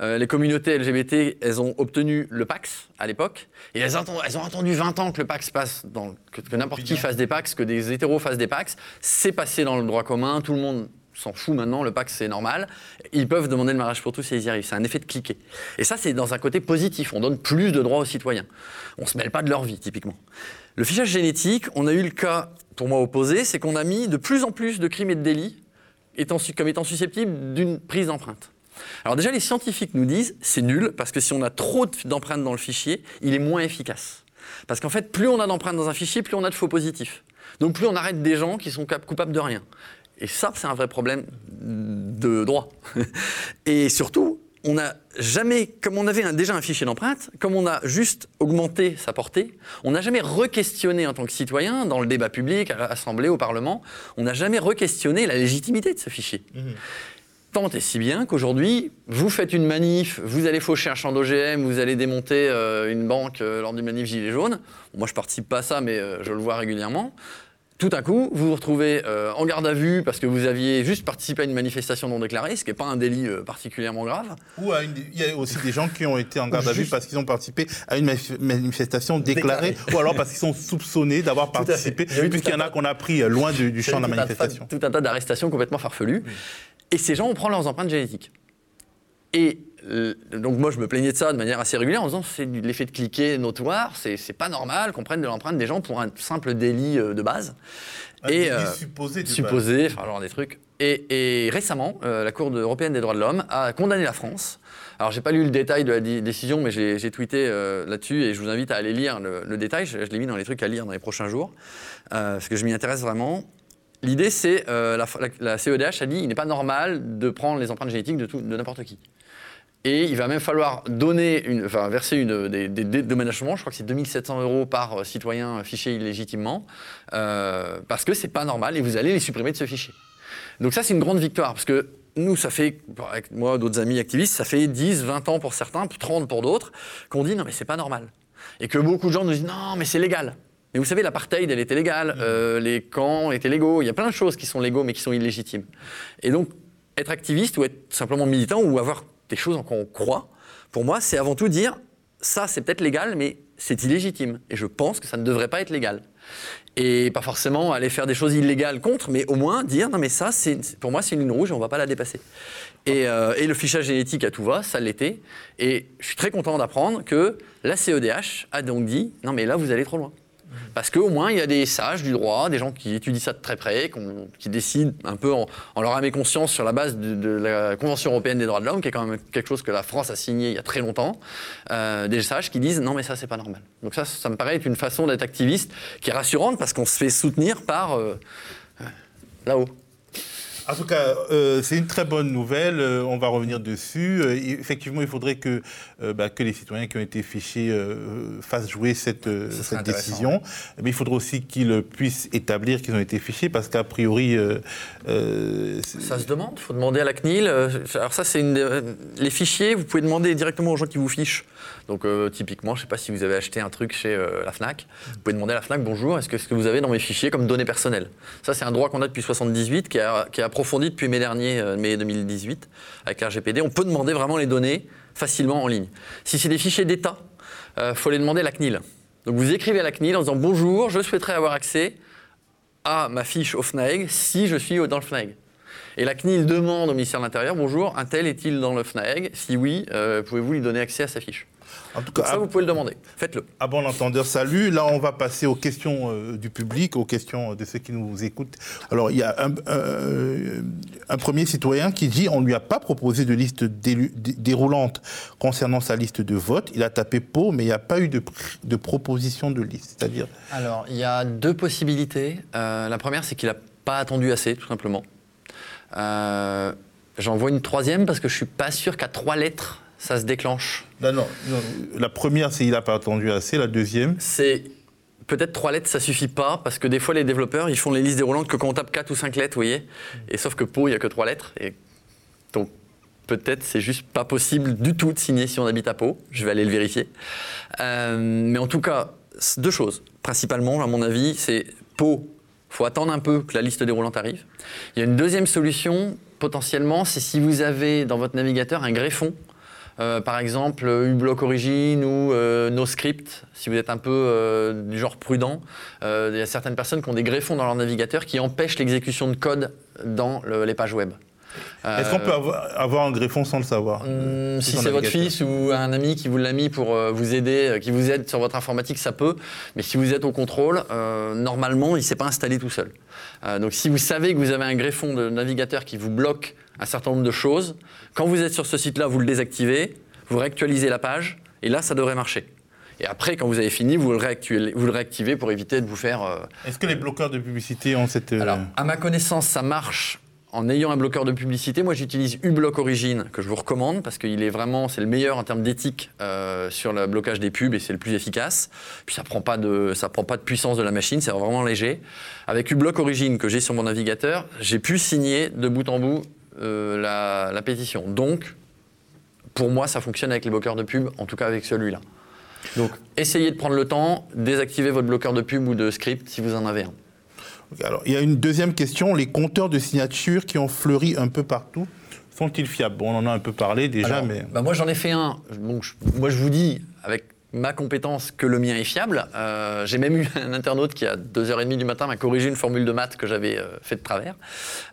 Euh, les communautés LGBT, elles ont obtenu le Pax à l'époque, et elles, elles, ont attendu 20 ans que le Pax passe, dans, que, n'importe qui fasse des Pax, que des hétéros fassent des Pax. C'est passé dans le droit commun, tout le monde s'en fout maintenant, le Pax c'est normal. Ils peuvent demander le mariage pour tous et ils y arrivent. C'est un effet de cliquer. Et ça, c'est dans un côté positif. On donne plus de droits aux citoyens. On se mêle pas de leur vie, typiquement. Le fichage génétique, on a eu le cas, pour moi, opposé, c'est qu'on a mis de plus en plus de crimes et de délits étant, comme étant susceptibles d'une prise d'empreinte. Alors déjà, les scientifiques nous disent c'est nul parce que si on a trop d'empreintes dans le fichier, il est moins efficace. Parce qu'en fait, plus on a d'empreintes dans un fichier, plus on a de faux positifs. Donc plus on arrête des gens qui sont coupables de rien. Et ça, c'est un vrai problème de droit. Et surtout, on n'a jamais, comme on avait déjà un fichier d'empreintes, comme on a juste augmenté sa portée, on n'a jamais re-questionné en tant que citoyen, dans le débat public, à l'Assemblée, au Parlement, on n'a jamais re-questionné la légitimité de ce fichier. Mmh. Tant et si bien qu'aujourd'hui, vous faites une manif, vous allez faucher un champ d'OGM, vous allez démonter euh, une banque euh, lors d'une manif gilet jaune. moi, je participe pas à ça, mais euh, je le vois régulièrement. Tout à coup, vous vous retrouvez en garde à vue parce que vous aviez juste participé à une manifestation non déclarée, ce qui n'est pas un délit particulièrement grave.
Ou il y a aussi des gens qui ont été en garde à vue parce qu'ils ont participé à une manifestation déclarée, ou alors parce qu'ils sont soupçonnés d'avoir participé, puisqu'il y en a qu'on a pris loin du, champ de la manifestation.
tout un tas d'arrestations complètement farfelues. Et ces gens, on prend leurs empreintes génétiques. Et euh, donc moi, je me plaignais de ça de manière assez régulière en disant c'est l'effet de cliquer notoire, c'est pas normal qu'on prenne de l'empreinte des gens pour un simple délit euh, de base.
Un et euh, supposé, de
supposé, enfin genre des trucs. Et, récemment, la Cour européenne des droits de l'homme a condamné la France. Alors j'ai pas lu le détail de la décision, mais j'ai tweeté là-dessus et je vous invite à aller lire le, détail. Je, je l'ai mis dans les trucs à lire dans les prochains jours parce que je m'y intéresse vraiment. L'idée, c'est euh, la, CEDH a dit il n'est pas normal de prendre les empreintes génétiques de, n'importe qui. Et il va même falloir donner enfin, verser une, des déménagements, je crois que c'est 2700 euros par euh, citoyen fiché illégitimement, euh, parce que c'est pas normal et vous allez les supprimer de ce fichier. Donc ça, c'est une grande victoire, parce que nous, ça fait, avec moi, d'autres amis activistes, ça fait 10, 20 ans pour certains, 30 pour d'autres, qu'on dit non mais c'est pas normal. Et que beaucoup de gens nous disent non mais c'est légal. Mais vous savez, l'apartheid, elle était légale, mmh. euh, les camps étaient légaux, il y a plein de choses qui sont légaux mais qui sont illégitimes. Et donc, être activiste ou être simplement militant ou avoir des choses en quoi on croit, pour moi, c'est avant tout dire ça, c'est peut-être légal, mais c'est illégitime. Et je pense que ça ne devrait pas être légal. Et pas forcément aller faire des choses illégales contre, mais au moins dire non, mais ça, c'est, pour moi, c'est une ligne rouge et on ne va pas la dépasser. Et, euh, et, le fichage génétique à tout va, ça l'était. Et je suis très content d'apprendre que la CEDH a donc dit non, mais là, vous allez trop loin. Parce qu'au moins, il y a des sages du droit, des gens qui étudient ça de très près, qui décident un peu en, leur âme et conscience sur la base de, la Convention européenne des droits de l'homme, qui est quand même quelque chose que la France a signé il y a très longtemps, euh, des sages qui disent non mais ça c'est pas normal. Donc ça, ça me paraît être une façon d'être activiste qui est rassurante parce qu'on se fait soutenir par euh, là-haut.
En tout cas, euh, c'est une très bonne nouvelle. Euh, on va revenir dessus. Euh, effectivement, il faudrait que, bah, que les citoyens qui ont été fichés fassent jouer cette, cette décision. Mais il faudra aussi qu'ils puissent établir qu'ils ont été fichés parce qu'a priori.
ça se demande. Il faut demander à la CNIL. Alors, ça, c'est une. Les fichiers, vous pouvez demander directement aux gens qui vous fichent. Donc typiquement, je ne sais pas si vous avez acheté un truc chez la FNAC, vous pouvez demander à la FNAC, bonjour, est-ce que ce que vous avez dans mes fichiers comme données personnelles? Ça, c'est un droit qu'on a depuis 78, qui, a, qui est depuis mai dernier, euh, mai 2018, avec l'RGPD. On peut demander vraiment les données facilement en ligne. Si c'est des fichiers d'État, il euh, faut les demander à la CNIL. Donc vous écrivez à la CNIL en disant, bonjour, je souhaiterais avoir accès à ma fiche au FNAEG si je suis dans le FNAEG. Et la CNIL demande au ministère de l'Intérieur, bonjour, un tel est-il dans le FNAEG Si oui, euh, pouvez-vous lui donner accès à sa fiche?
En tout cas,
ça, vous pouvez le demander. Faites-le.
À bon entendeur, salut. Là, on va passer aux questions euh, du public, aux questions de ceux qui nous écoutent. Alors, il y a un, euh, un premier citoyen qui dit on ne lui a pas proposé de liste déroulante concernant sa liste de vote. Il a tapé pot, mais il n'y a pas eu de, de proposition de liste. C'est-à-dire.
Alors, il y a deux possibilités. Euh, la première, c'est qu'il n'a pas attendu assez, tout simplement. Euh, J'en vois une troisième parce que je suis pas sûr qu'à trois lettres ça se déclenche.
Non, non, non. La première, c'est il n'a pas attendu assez. La deuxième
C'est peut-être trois lettres, ça suffit pas, parce que des fois, les développeurs, ils font les listes déroulantes que quand on tape quatre ou cinq lettres, vous voyez. Et sauf que Pau, il n'y a que trois lettres. Et donc, peut-être c'est juste pas possible du tout de signer si on habite à Pau. Je vais aller le vérifier. Euh, mais en tout cas, deux choses. Principalement, à mon avis, c'est Pau. Il faut attendre un peu que la liste déroulante arrive. Il y a une deuxième solution, potentiellement, c'est si vous avez dans votre navigateur un greffon euh, par exemple, uBlock Origin ou euh, NoScript, si vous êtes un peu euh, du genre prudent. Il y a certaines personnes qui ont des greffons dans leur navigateur qui empêchent l'exécution de code dans le, les pages web.
Est-ce qu'on peut avoir, un greffon sans le savoir?
Hum, Si c'est votre fils ou un ami qui vous l'a mis pour vous aider, qui vous aide sur votre informatique, ça peut. Mais si vous êtes au contrôle, normalement, il ne s'est pas installé tout seul. donc si vous savez que vous avez un greffon de navigateur qui vous bloque un certain nombre de choses. Quand vous êtes sur ce site-là, vous le désactivez, vous réactualisez la page, et là, ça devrait marcher. Et après, quand vous avez fini, vous le, réactivez, vous le réactivez pour éviter de vous faire. Euh...
Est-ce que les bloqueurs de publicité ont cette. Euh...
Alors, à ma connaissance, ça marche en ayant un bloqueur de publicité. Moi, j'utilise uBlock Origin, que je vous recommande, parce qu'il est vraiment, c'est le meilleur en termes d'éthique euh, sur le blocage des pubs et c'est le plus efficace. Puis ça prend pas de, ça prend pas de puissance de la machine, c'est vraiment léger. Avec uBlock Origin que j'ai sur mon navigateur, j'ai pu signer de bout en bout euh, la, la, pétition. Donc, pour moi, ça fonctionne avec les bloqueurs de pub, en tout cas avec celui-là. Donc, essayez de prendre le temps, désactivez votre bloqueur de pub ou de script si vous en avez un.
Alors, il y a une deuxième question. Les compteurs de signatures qui ont fleuri un peu partout, sont-ils fiables? Bon, On en a un peu parlé déjà,
Alors,
mais...
Bah moi, j'en ai fait un. Je, moi, je vous dis, avec ma compétence que le mien est fiable. Euh, j'ai même eu un internaute qui, à 2h30 du matin, m'a corrigé une formule de maths que j'avais euh, fait de travers.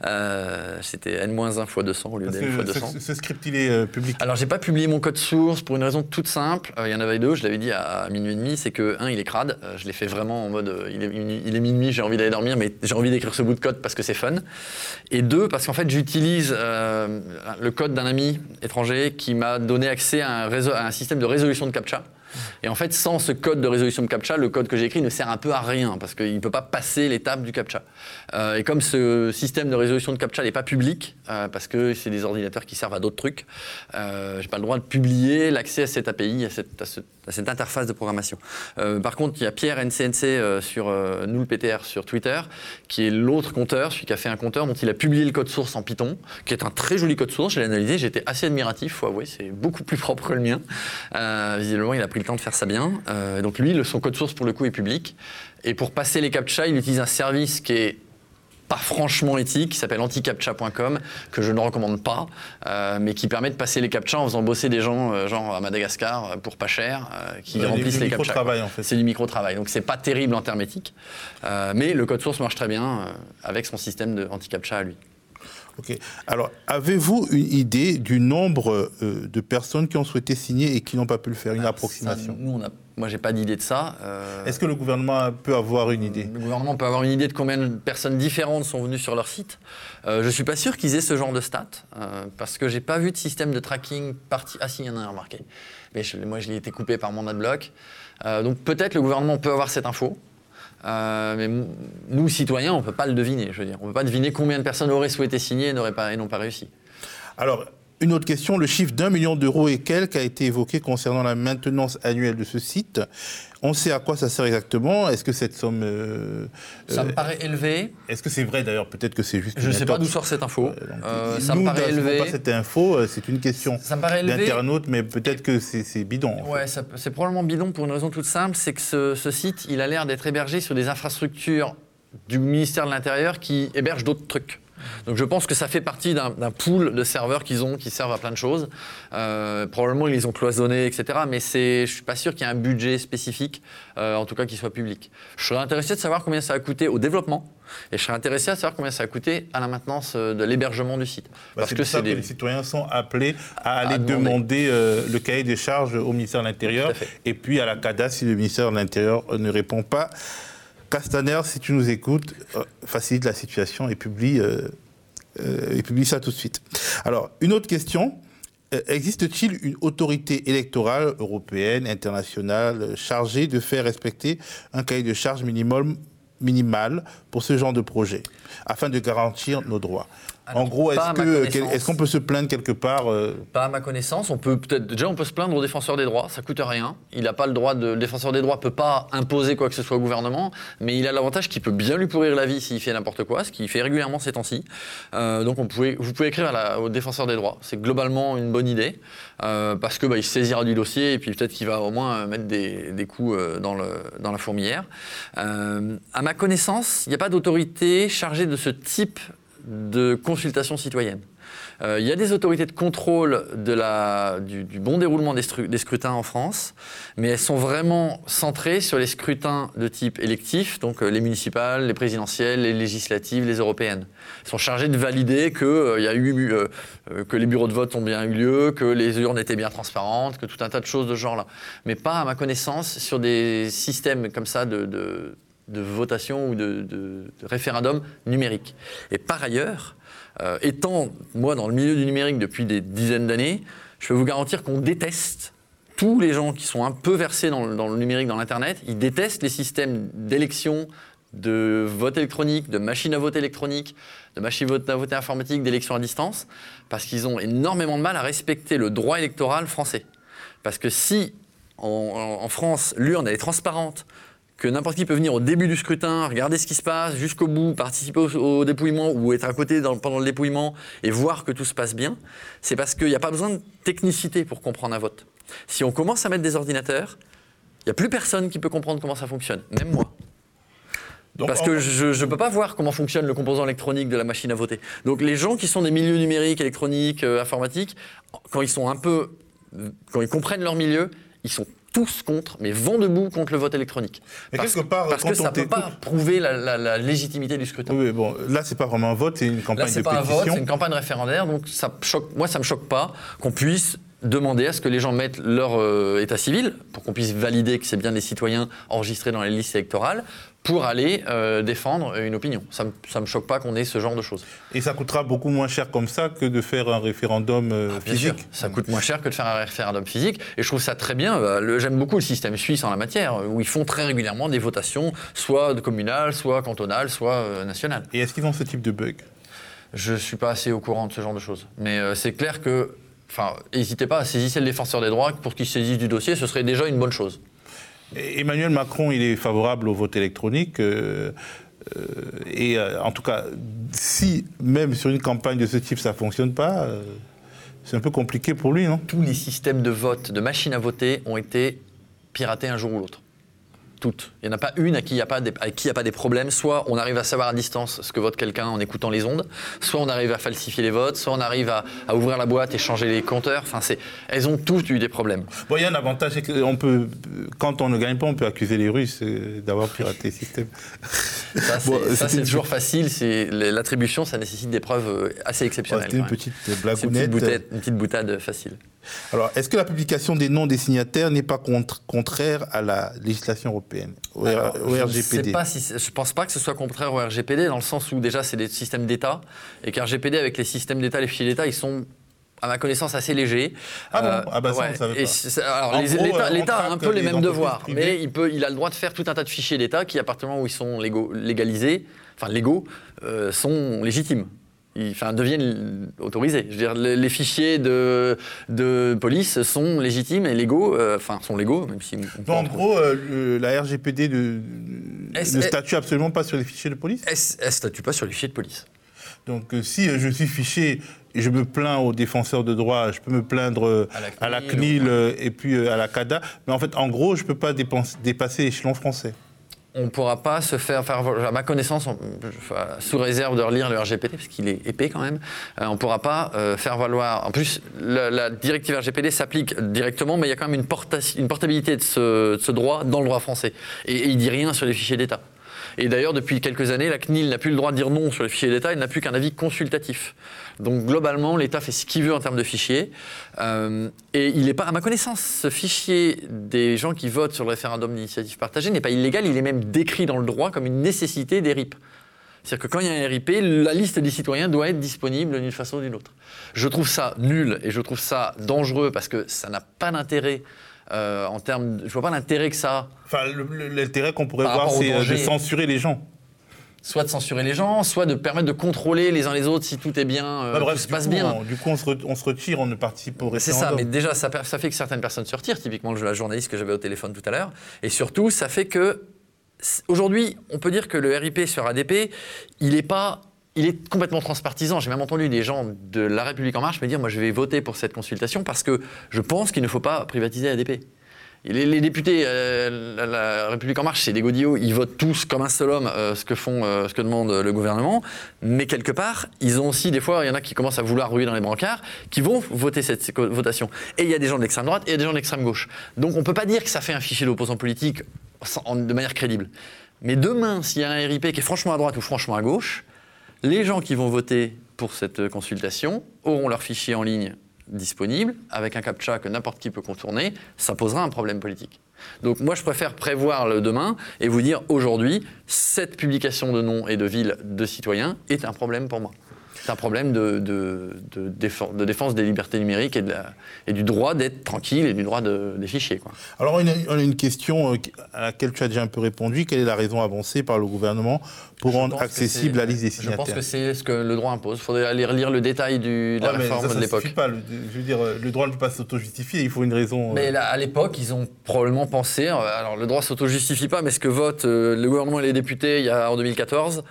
Euh, C'était n-1 fois 200 au lieu de n fois 200.
Ce, ce, script, il est euh, public
Alors, j'ai pas publié mon code source pour une raison toute simple. Il y en avait deux, je l'avais dit à, minuit et demi. C'est que, un, il est crade. Je l'ai fait vraiment en mode, il est, il est minuit, j'ai envie d'aller dormir, mais j'ai envie d'écrire ce bout de code parce que c'est fun. Et deux, parce qu'en fait, j'utilise le code d'un ami étranger qui m'a donné accès à un, réseau, à un système de résolution de CAPTCHA Et en fait, sans ce code de résolution de CAPTCHA, le code que j'ai écrit ne sert un peu à rien parce qu'il ne peut pas passer l'étape du CAPTCHA. Euh, et comme ce système de résolution de CAPTCHA n'est pas public, euh, parce que c'est des ordinateurs qui servent à d'autres trucs, euh, j'ai pas le droit de publier l'accès à cette API, à cette, à ce- à cette interface de programmation. Euh, par contre, il y a Pierre NCNC euh, sur euh, nous le PTR sur Twitter, qui est l'autre compteur, celui qui a fait un compteur dont il a publié le code source en Python, qui est un très joli code source. Je l'ai analysé, j'étais assez admiratif, faut avouer, c'est beaucoup plus propre que le mien. Euh, visiblement, il a pris le temps de faire ça bien. Euh, donc lui, son code source pour le coup est public. Et pour passer les captcha, il utilise un service qui est pas franchement éthique, qui s'appelle anticaptcha.com, que je ne recommande pas, euh, mais qui permet de passer les captcha en faisant bosser des gens, euh, genre à Madagascar, euh, pour pas cher, euh, qui
Ouais,
remplissent les captcha.
micro-travail,
quoi.
en fait.
C'est du micro-travail, donc c'est pas terrible en termes éthiques, mais le code source marche très bien avec son système de anti-captcha à lui.
Ok. Alors, avez-vous une idée du nombre euh, de personnes qui ont souhaité signer et qui n'ont pas pu le faire? Une approximation
Ça, nous, on a, moi, j'ai pas d'idée de ça. euh,
Est-ce que le gouvernement peut avoir une idée?
Le gouvernement peut avoir une idée de combien de personnes différentes sont venues sur leur site. Euh, je suis pas sûr qu'ils aient ce genre de stats, euh, parce que j'ai pas vu de système de tracking parti. Ah si, il y en a remarqué. Mais je- moi, je l'ai été coupé par mon adblock. Euh, donc peut-être le gouvernement peut avoir cette info. Euh, mais nous, citoyens, on peut pas le deviner. Je veux dire, on peut pas deviner combien de personnes auraient souhaité signer et n'auraient pas et n'ont pas réussi.
Une autre question, le chiffre d'un million d'euros et quelques a été évoqué concernant la maintenance annuelle de ce site. On sait à quoi ça sert exactement Est-ce que cette somme... euh,
Ça
euh,
me paraît élevé.
Est-ce que c'est vrai d'ailleurs? Peut-être que c'est juste...
Je ne sais pas d'où sort cette info.
Euh,
Euh,
nous,
ça me paraît élevé.
pas cette info, euh, c'est une question d'internaute, mais peut-être que c'est bidon. en fait.
Ouais, c'est probablement bidon pour une raison toute simple, c'est que ce, ce site, il a l'air d'être hébergé sur des infrastructures du ministère de l'Intérieur qui hébergent d'autres trucs. Donc je pense que ça fait partie d'un pool de serveurs qu'ils ont qui servent à plein de choses. Euh, probablement ils les ont cloisonnés, etc. Mais je suis pas sûr qu'il y ait un budget spécifique, euh, en tout cas qui soit public. Je serais intéressé de savoir combien ça a coûté au développement et je serais intéressé à savoir combien ça a coûté à la maintenance euh, de l'hébergement du site.
Bah, c'est pour ça que
des-
les citoyens sont appelés à aller
demander.
demander, euh, le cahier des charges au ministère de l'Intérieur et puis à la CADA si le ministère de l'Intérieur ne répond pas. Castaner, si tu nous écoutes, euh, facilite la situation et publie, euh, euh, et publie ça tout de suite. Alors, une autre question. Existe-t-il une autorité électorale européenne, internationale, chargée de faire respecter un cahier de charges minimum, minimal pour ce genre de projet, afin de garantir nos droits?
Alors,
En gros, est-ce
à ma
que-
connaissance.
est-ce qu'on peut se plaindre quelque part euh,
Pas à ma connaissance. On peut peut-être déjà on peut se plaindre au défenseur des droits. Ça coûte rien. Il n'a pas le droit de. Le défenseur des droits peut pas imposer quoi que ce soit au gouvernement, mais il a l'avantage qu'il peut bien lui pourrir la vie s'il fait n'importe quoi, ce qu'il fait régulièrement ces temps-ci. Euh, donc on pouvait, vous pouvez écrire à la- au défenseur des droits. C'est globalement une bonne idée euh, parce que bah, il saisira du dossier et puis peut-être qu'il va au moins mettre des, des coups dans, le, dans la fourmilière. À ma connaissance, il n'y a pas d'autorité chargée de ce type de consultation citoyenne. Euh, Il y a des autorités de contrôle de la, du, bon déroulement des, scrutins en France, mais elles sont vraiment centrées sur les scrutins de type électif, donc euh, les municipales, les présidentielles, les législatives, les européennes. Elles sont chargées de valider que, euh, y a eu, que les bureaux de vote ont bien eu lieu, que les urnes étaient bien transparentes, que tout un tas de choses de ce genre-là. Mais pas, à ma connaissance, sur des systèmes comme ça de, de votation ou de, référendum numérique. Et par ailleurs, euh, étant moi dans le milieu du numérique depuis des dizaines d'années, je peux vous garantir qu'on déteste tous les gens qui sont un peu versés dans le, numérique, dans l'Internet, ils détestent les systèmes d'élection, de vote électronique, de machine à vote électronique, de machine à vote- à voter informatique, d'élection à distance, parce qu'ils ont énormément de mal à respecter le droit électoral français. Parce que si en, en- France, l'urne est transparente, que n'importe qui peut venir au début du scrutin, regarder ce qui se passe jusqu'au bout, participer au, au dépouillement ou être à côté dans- pendant le dépouillement et voir que tout se passe bien, c'est parce qu'il n'y a pas besoin de technicité pour comprendre un vote. Si on commence à mettre des ordinateurs, il n'y a plus personne qui peut comprendre comment ça fonctionne, même moi.
donc,
Parce que je ne peux pas voir comment fonctionne le composant électronique de la machine à voter. Donc les gens qui sont des milieux numériques, électroniques, euh, informatiques, quand ils sont un peu, quand ils comprennent leur milieu, ils sont tous contre, mais vent debout contre le vote électronique.
Mais
parce
quelque part,
parce
quand
que ça ne peut pas prouver la, la- la légitimité du scrutin.
Oui, bon, là, c'est pas vraiment un vote, c'est une campagne
Là,
de
pas un vote, c'est une campagne référendaire, donc ça choque, moi, ça me choque pas qu'on puisse demander à ce que les gens mettent leur euh, état civil pour qu'on puisse valider que c'est bien des citoyens enregistrés dans les listes électorales pour aller euh, défendre une opinion. Ça ne me choque pas qu'on ait ce genre de choses.
Et ça coûtera beaucoup moins cher comme ça que de faire un référendum euh,
Ah, bien
physique
sûr, ça coûte moins cher que de faire un référendum physique. Et je trouve ça très bien. Euh, J'aime beaucoup le système suisse en la matière, où ils font très régulièrement des votations, soit de communales, soit cantonales, soit nationales.
Et est-ce qu'ils ont ce type de bug?
Je suis pas assez au courant de ce genre de choses. Mais c'est clair que, enfin, n'hésitez pas à saisir le défenseur des droits pour qu'il saisisse du dossier, ce serait déjà une bonne chose.
Emmanuel Macron, il est favorable au vote électronique. euh, euh, et euh, en tout cas, si même sur une campagne de ce type ça fonctionne pas, c'est un peu compliqué pour lui, non?
Tous les systèmes de vote, de machines à voter, ont été piratés un jour ou l'autre. Toutes. Il n'y en a pas une à qui il n'y a, pas des- à qui il y a pas des problèmes. Soit on arrive à savoir à distance ce que vote quelqu'un en écoutant les ondes, soit on arrive à falsifier les votes, soit on arrive à, à ouvrir la boîte et changer les compteurs. Enfin, c'est, elles ont toutes eu des problèmes.
Bon, il y a un avantage, c'est que on peut, quand on ne gagne pas, on peut accuser les Russes euh, d'avoir piraté le système.
Ça, c'est,
Bon,
ça, toujours facile. C'est, l'attribution, ça nécessite des preuves euh, assez
Ouais,
exceptionnelles.
C'était une petite
C'est une petite,
blagounette.
boutade, une petite boutade facile.
Alors, est-ce que la publication des noms des signataires n'est pas contre- contraire à la législation européenne, au,
Alors,
au
je ne
RGPD
si pense pas que ce soit contraire au RGPD dans le sens où déjà c'est des systèmes d'État et qu'RGPD avec les systèmes d'État, les fichiers d'État, ils sont à ma connaissance assez légers.
Ah bon? Ah bah ça, on savait
et
pas.
alors, l'État
euh,
l'État a un peu les
les
mêmes devoirs, mais il, peut, il a le droit de faire tout un tas de fichiers d'État qui, à partir du moment où ils sont légaux- légalisés, enfin légaux, euh, sont légitimes. Ils deviennent autorisés. Je veux dire, les, les fichiers de, de police sont légitimes et légaux, euh, enfin sont légaux, même si en
gros, euh, le- la RGPD de- ne statue absolument pas sur les fichiers de police?
Elle elle statue pas sur les fichiers de police?
Donc, euh, si je suis fiché et je me plains aux défenseurs de droits, je peux me plaindre
À la
à la
CNIL,
et puis à la CADA. Mais en fait, en gros, je ne peux pas dépasser l'échelon français.
On ne pourra pas se faire, faire à ma connaissance, sous réserve de relire le RGPD, parce qu'il est épais quand même, euh, on ne pourra pas euh, faire valoir. En plus, la, directive RGPD s'applique directement, mais il y a quand même une, porta- une portabilité de ce, de ce droit dans le droit français. Et, et il dit rien sur les fichiers d'État. Et d'ailleurs, depuis quelques années, la CNIL n'a plus le droit de dire non sur les fichiers d'État, elle n'a plus qu'un avis consultatif. Donc globalement, l'État fait ce qu'il veut en termes de fichiers. Euh, et il n'est pas, à ma connaissance, ce fichier des gens qui votent sur le référendum d'initiative partagée n'est pas illégal, il est même décrit dans le droit comme une nécessité des RIP. C'est-à-dire que quand il y a un RIP, la liste des citoyens doit être disponible d'une façon ou d'une autre. Je trouve ça nul et je trouve ça dangereux parce que ça n'a pas d'intérêt euh, en termes. de- Je vois pas l'intérêt que ça a.
Enfin, l'intérêt qu'on pourrait
Par
voir, c'est euh, de censurer les gens.
Soit de censurer les gens, soit de permettre de contrôler les uns les autres si tout est bien, euh,
Bah, bref,
tout se passe
coup,
bien.
on- du coup, on se, re- on se retire, on ne participe au
C'est ça, mais déjà, ça, ça fait que certaines personnes se retirent, typiquement la journaliste que j'avais au téléphone tout à l'heure. Et surtout, ça fait que, aujourd'hui, on peut dire que le RIP sur ADP, il est pas. Il est complètement transpartisan. J'ai même entendu des gens de La République En Marche me dire Moi, je vais voter pour cette consultation parce que je pense qu'il ne faut pas privatiser ADP. Les, les députés, euh, la, République En Marche, c'est des godillots, ils votent tous comme un seul homme euh, ce, que font, euh, ce que demande le gouvernement. Mais quelque part, ils ont aussi, des fois, il y en a qui commencent à vouloir rouiller dans les brancards, qui vont voter cette votation. Et il y a des gens de l'extrême droite et il y a des gens de l'extrême gauche. Donc on ne peut pas dire que ça fait un fichier d'opposants politiques de manière crédible. Mais demain, s'il y a un RIP qui est franchement à droite ou franchement à gauche, les gens qui vont voter pour cette consultation auront leur fichier en ligne disponible, avec un captcha que n'importe qui peut contourner, ça posera un problème politique. Donc moi, je préfère prévoir le demain et vous dire aujourd'hui, cette publication de noms et de villes de citoyens est un problème pour moi. C'est un problème de, de- de défense, de défense des libertés numériques et, de la- et du droit d'être tranquille et du droit de- des fichiers. Quoi.
Alors, une, a une question euh, à laquelle tu as déjà un peu répondu. Quelle est la raison avancée par le gouvernement pour
Je
rendre accessible la liste des
Je
signataires
pense que c'est ce que le droit impose. Il faudrait aller relire le détail du, de la
Ouais,
réforme
ça, ça
de l'époque.
pas. Le- je veux dire, euh, le droit ne peut pas s'auto-justifier. Il faut une raison. euh,
Mais là, à l'époque, ils ont probablement pensé. Alors, le droit s'auto-justifie pas, mais ce que votent le gouvernement et les députés il y a, en 2014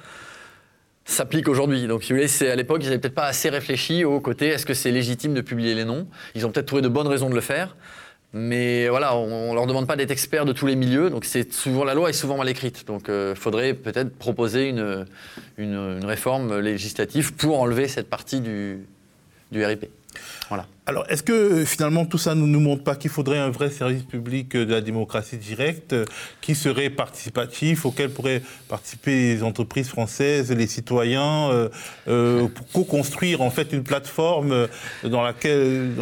s'applique aujourd'hui. Donc, si vous voulez, à l'époque, ils n'avaient peut-être pas assez réfléchi au côté est-ce que c'est légitime de publier les noms? Ils ont peut-être trouvé de bonnes raisons de le faire. Mais voilà, on, on leur demande pas d'être experts de tous les milieux, donc c'est souvent la loi est souvent mal écrite. Donc, il faudrait peut-être proposer une, une, une réforme législative pour enlever cette partie du, du RIP. Voilà.
Alors, est-ce que euh, finalement tout ça ne nous montre pas qu'il faudrait un vrai service public euh, de la démocratie directe euh, qui serait participatif, auquel pourraient participer les entreprises françaises, les citoyens, pour co-construire en fait une plateforme dans laquelle.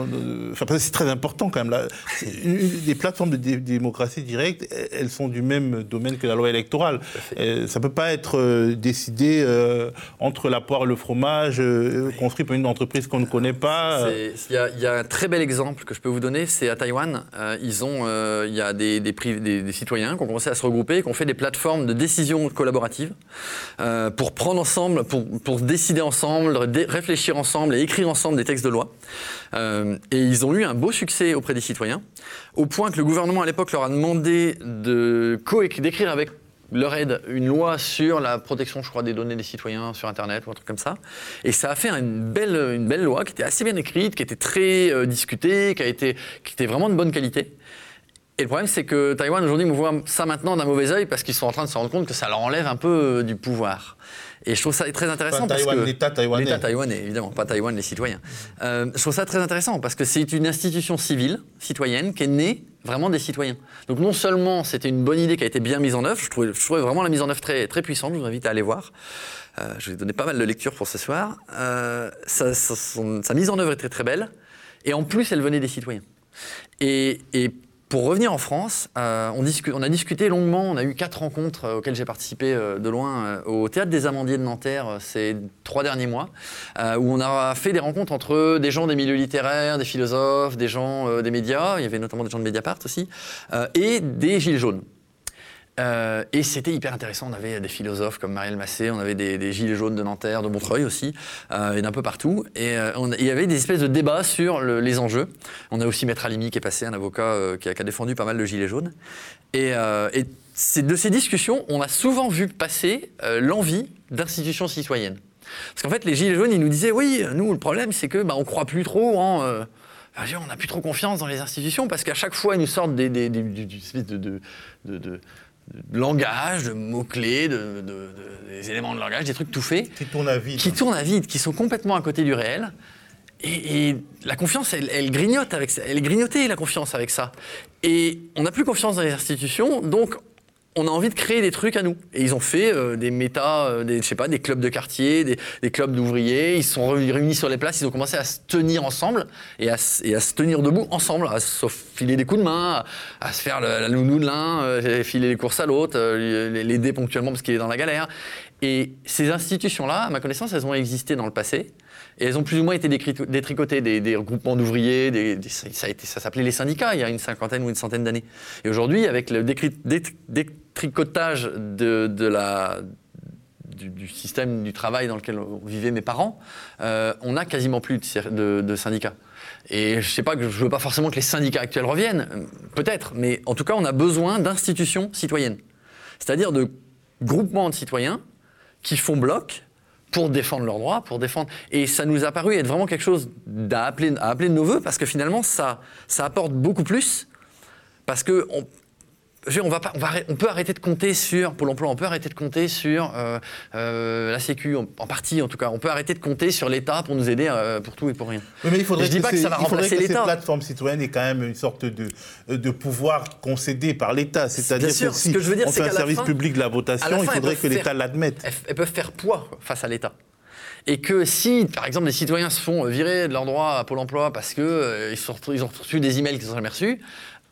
enfin, c'est très important quand même. Là, les plateformes de démocratie directe, elles sont du même domaine que la loi électorale. ça ne peut pas être décidé entre la poire et le fromage, construit par une entreprise qu'on ne connaît pas
il y a un très bel exemple que je peux vous donner, c'est à Taïwan. Euh, ils ont, euh, il y a des, citoyens qui ont commencé à se regrouper, qui ont fait des plateformes de décision collaborative euh, pour prendre ensemble, pour, décider ensemble, réfléchir ensemble et écrire ensemble des textes de loi. et ils ont eu un beau succès auprès des citoyens, au point que le gouvernement à l'époque leur a demandé de d'écrire avec leur aide une loi sur la protection, je crois, des données des citoyens sur Internet ou un truc comme ça. Et ça a fait une belle, une belle loi qui était assez bien écrite, qui était très euh, discutée, qui, a été, qui était vraiment de bonne qualité. Et le problème, c'est que Taïwan aujourd'hui me voit ça maintenant d'un mauvais oeil parce qu'ils sont en train de se rendre compte que ça leur enlève un peu euh, du pouvoir. Et je trouve ça très intéressant.
Pas
Taïwan,
l'État taïwanais.
L'État taïwanais, évidemment, pas Taïwan, les citoyens. Euh, je trouve ça très intéressant parce que c'est une institution civile, citoyenne, qui est née vraiment des citoyens. Donc non seulement c'était une bonne idée qui a été bien mise en œuvre, je trouvais, vraiment la mise en œuvre très, très puissante, je vous invite à aller voir. Euh, je vais donner pas mal de lectures pour ce soir. Euh, sa, mise en œuvre est très très belle, et en plus elle venait des citoyens. Et, et pour revenir en France, euh, on, a discuté longuement, on a eu quatre rencontres euh, auxquelles j'ai participé euh, de loin au Théâtre des Amandiers de Nanterre ces trois derniers mois, où on a fait des rencontres entre des gens des milieux littéraires, des philosophes, des gens des médias, il y avait notamment des gens de Mediapart aussi, et des Gilets jaunes. Euh, et c'était hyper intéressant. On avait des philosophes comme Marielle Massé, on avait des, gilets jaunes de Nanterre, de Montreuil aussi, euh, et d'un peu partout. Et euh, il y avait des espèces de débats sur les enjeux. On a aussi Maître Alimi qui est passé, un avocat qui a, défendu pas mal de gilets jaunes. Et, de ces discussions, on a souvent vu passer l'envie d'institutions citoyennes. Parce qu'en fait, les gilets jaunes, ils nous disaient, oui, nous, le problème, c'est que bah, on croit plus trop en... on n'a plus trop confiance dans les institutions parce qu'à chaque fois, ils nous sortent des, des, de, langage, de mots-clés, de, des éléments de langage, des trucs tout faits.
Qui tournent à vide.
Qui tournent à vide, qui sont complètement à côté du réel. Et, la confiance, elle, elle, grignote avec ça. Elle est grignotée, la confiance, avec ça. Et on n'a plus confiance dans les institutions, donc on a envie de créer des trucs à nous. Et ils ont fait euh, des méta, euh, des, je sais pas, des clubs de quartier, des, clubs d'ouvriers. Ils se sont réunis sur les places. Ils ont commencé à se tenir ensemble et à, se tenir debout ensemble, à se filer des coups de main, à, se faire la nounou de l'un, euh, filer les courses à l'autre, l'aider ponctuellement parce qu'il est dans la galère. Et ces institutions-là, à ma connaissance, elles ont existé dans le passé. Et elles ont plus ou moins été détricotées, des, des groupements d'ouvriers, ça, ça s'appelait les syndicats il y a une cinquantaine ou une centaine d'années. Et aujourd'hui, avec le détricotage de, la, du, système du travail dans lequel vivaient mes parents, euh, on n'a quasiment plus de, syndicats. Et je sais pas que je veux pas forcément que les syndicats actuels reviennent, peut-être, mais en tout cas, on a besoin d'institutions citoyennes, c'est-à-dire de groupements de citoyens qui font bloc pour défendre leurs droits, pour défendre. Et ça nous a paru être vraiment quelque chose à appeler, à appeler de nos voeux, parce que finalement, ça, ça apporte beaucoup plus, parce que on, va pas, on, va, on, peut arrêter de compter sur Pôle emploi, on peut arrêter de compter sur euh, euh, la Sécu, en, partie en tout cas. On peut arrêter de compter sur l'État pour nous aider euh, pour tout et pour rien.
mais il faudrait Je dis pas que ça va remplacer l'État. Cette plateforme citoyenne est quand même une sorte de, de pouvoir concédé par l'État. C'est-à-dire que si ce que je veux dire, on fait un service public de la votation, il faudrait que l'État l'admette.
Elles, peuvent faire poids face à l'État et que si, par exemple, les citoyens se font virer de leur droit à Pôle emploi parce qu'ils ils ont reçu des emails qu'ils n'ont jamais reçus,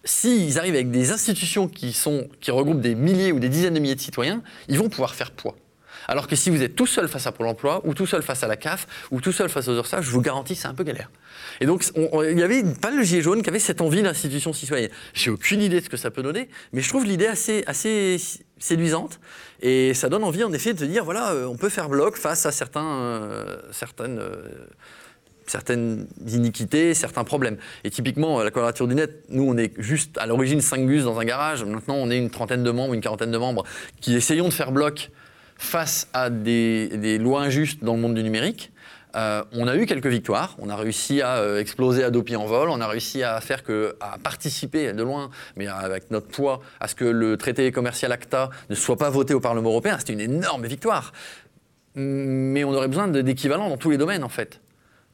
s'ils arrivent avec des institutions qui, sont, qui regroupent des milliers ou des dizaines de milliers de citoyens, ils vont pouvoir faire poids. Alors que si vous êtes tout seul face à Pôle emploi, ou tout seul face à la CAF, ou tout seul face aux URSAF, je vous garantis, c'est un peu galère. Et donc, il y avait pas le gilet jaune qui avait cette envie d'institution citoyenne. J'ai aucune idée de ce que ça peut donner, mais je trouve l'idée assez, assez séduisante. Et ça donne envie, en effet, de dire voilà, euh, on peut faire bloc face à certains, euh, certaines. Euh, certaines iniquités, certains problèmes. Et typiquement, la Quadrature du Net, nous, on est juste à l'origine 5 bus dans un garage. Maintenant, on est une trentaine de membres, une quarantaine de membres qui essayons de faire bloc face à des, lois injustes dans le monde du numérique. Euh, on a eu quelques victoires. On a réussi à euh, exploser Adopi en vol. On a réussi à faire que, à participer de loin, mais avec notre poids, à ce que le traité commercial ACTA ne soit pas voté au Parlement européen. C'était une énorme victoire. Mais on aurait besoin d'équivalents dans tous les domaines, en fait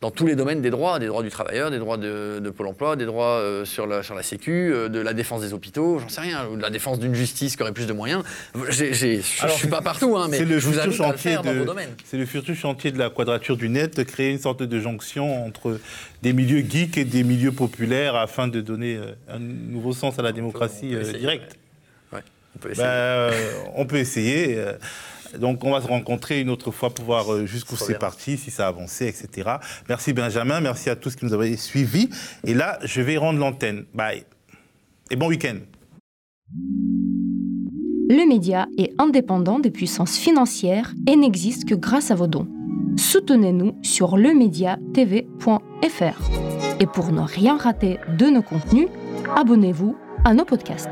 dans tous les domaines des droits, des droits du travailleur, des droits de, Pôle emploi, des droits euh, sur, la, sur la Sécu, euh, de la défense des hôpitaux, j'en sais rien, ou de la défense d'une justice qui aurait plus de moyens. Je ne suis pas partout, hein, mais le je vous invite à le faire dans vos domaines.
C'est le futur chantier de la quadrature du net, de créer une sorte de jonction entre des milieux geeks et des milieux populaires afin de donner euh, un nouveau sens à la démocratie directe.
on peut essayer.
On peut essayer. Donc on va se rencontrer une autre fois pour voir euh, jusqu'où c'est parti, si ça a avancé, etc. Merci Benjamin, merci à tous qui nous avaient suivis. Et là, je vais rendre l'antenne. Bye. Et bon week-end.
Le média est indépendant des puissances financières et n'existe que grâce à vos dons. Soutenez-nous sur lemediatv.fr. Et pour ne rien rater de nos contenus, abonnez-vous à nos podcasts.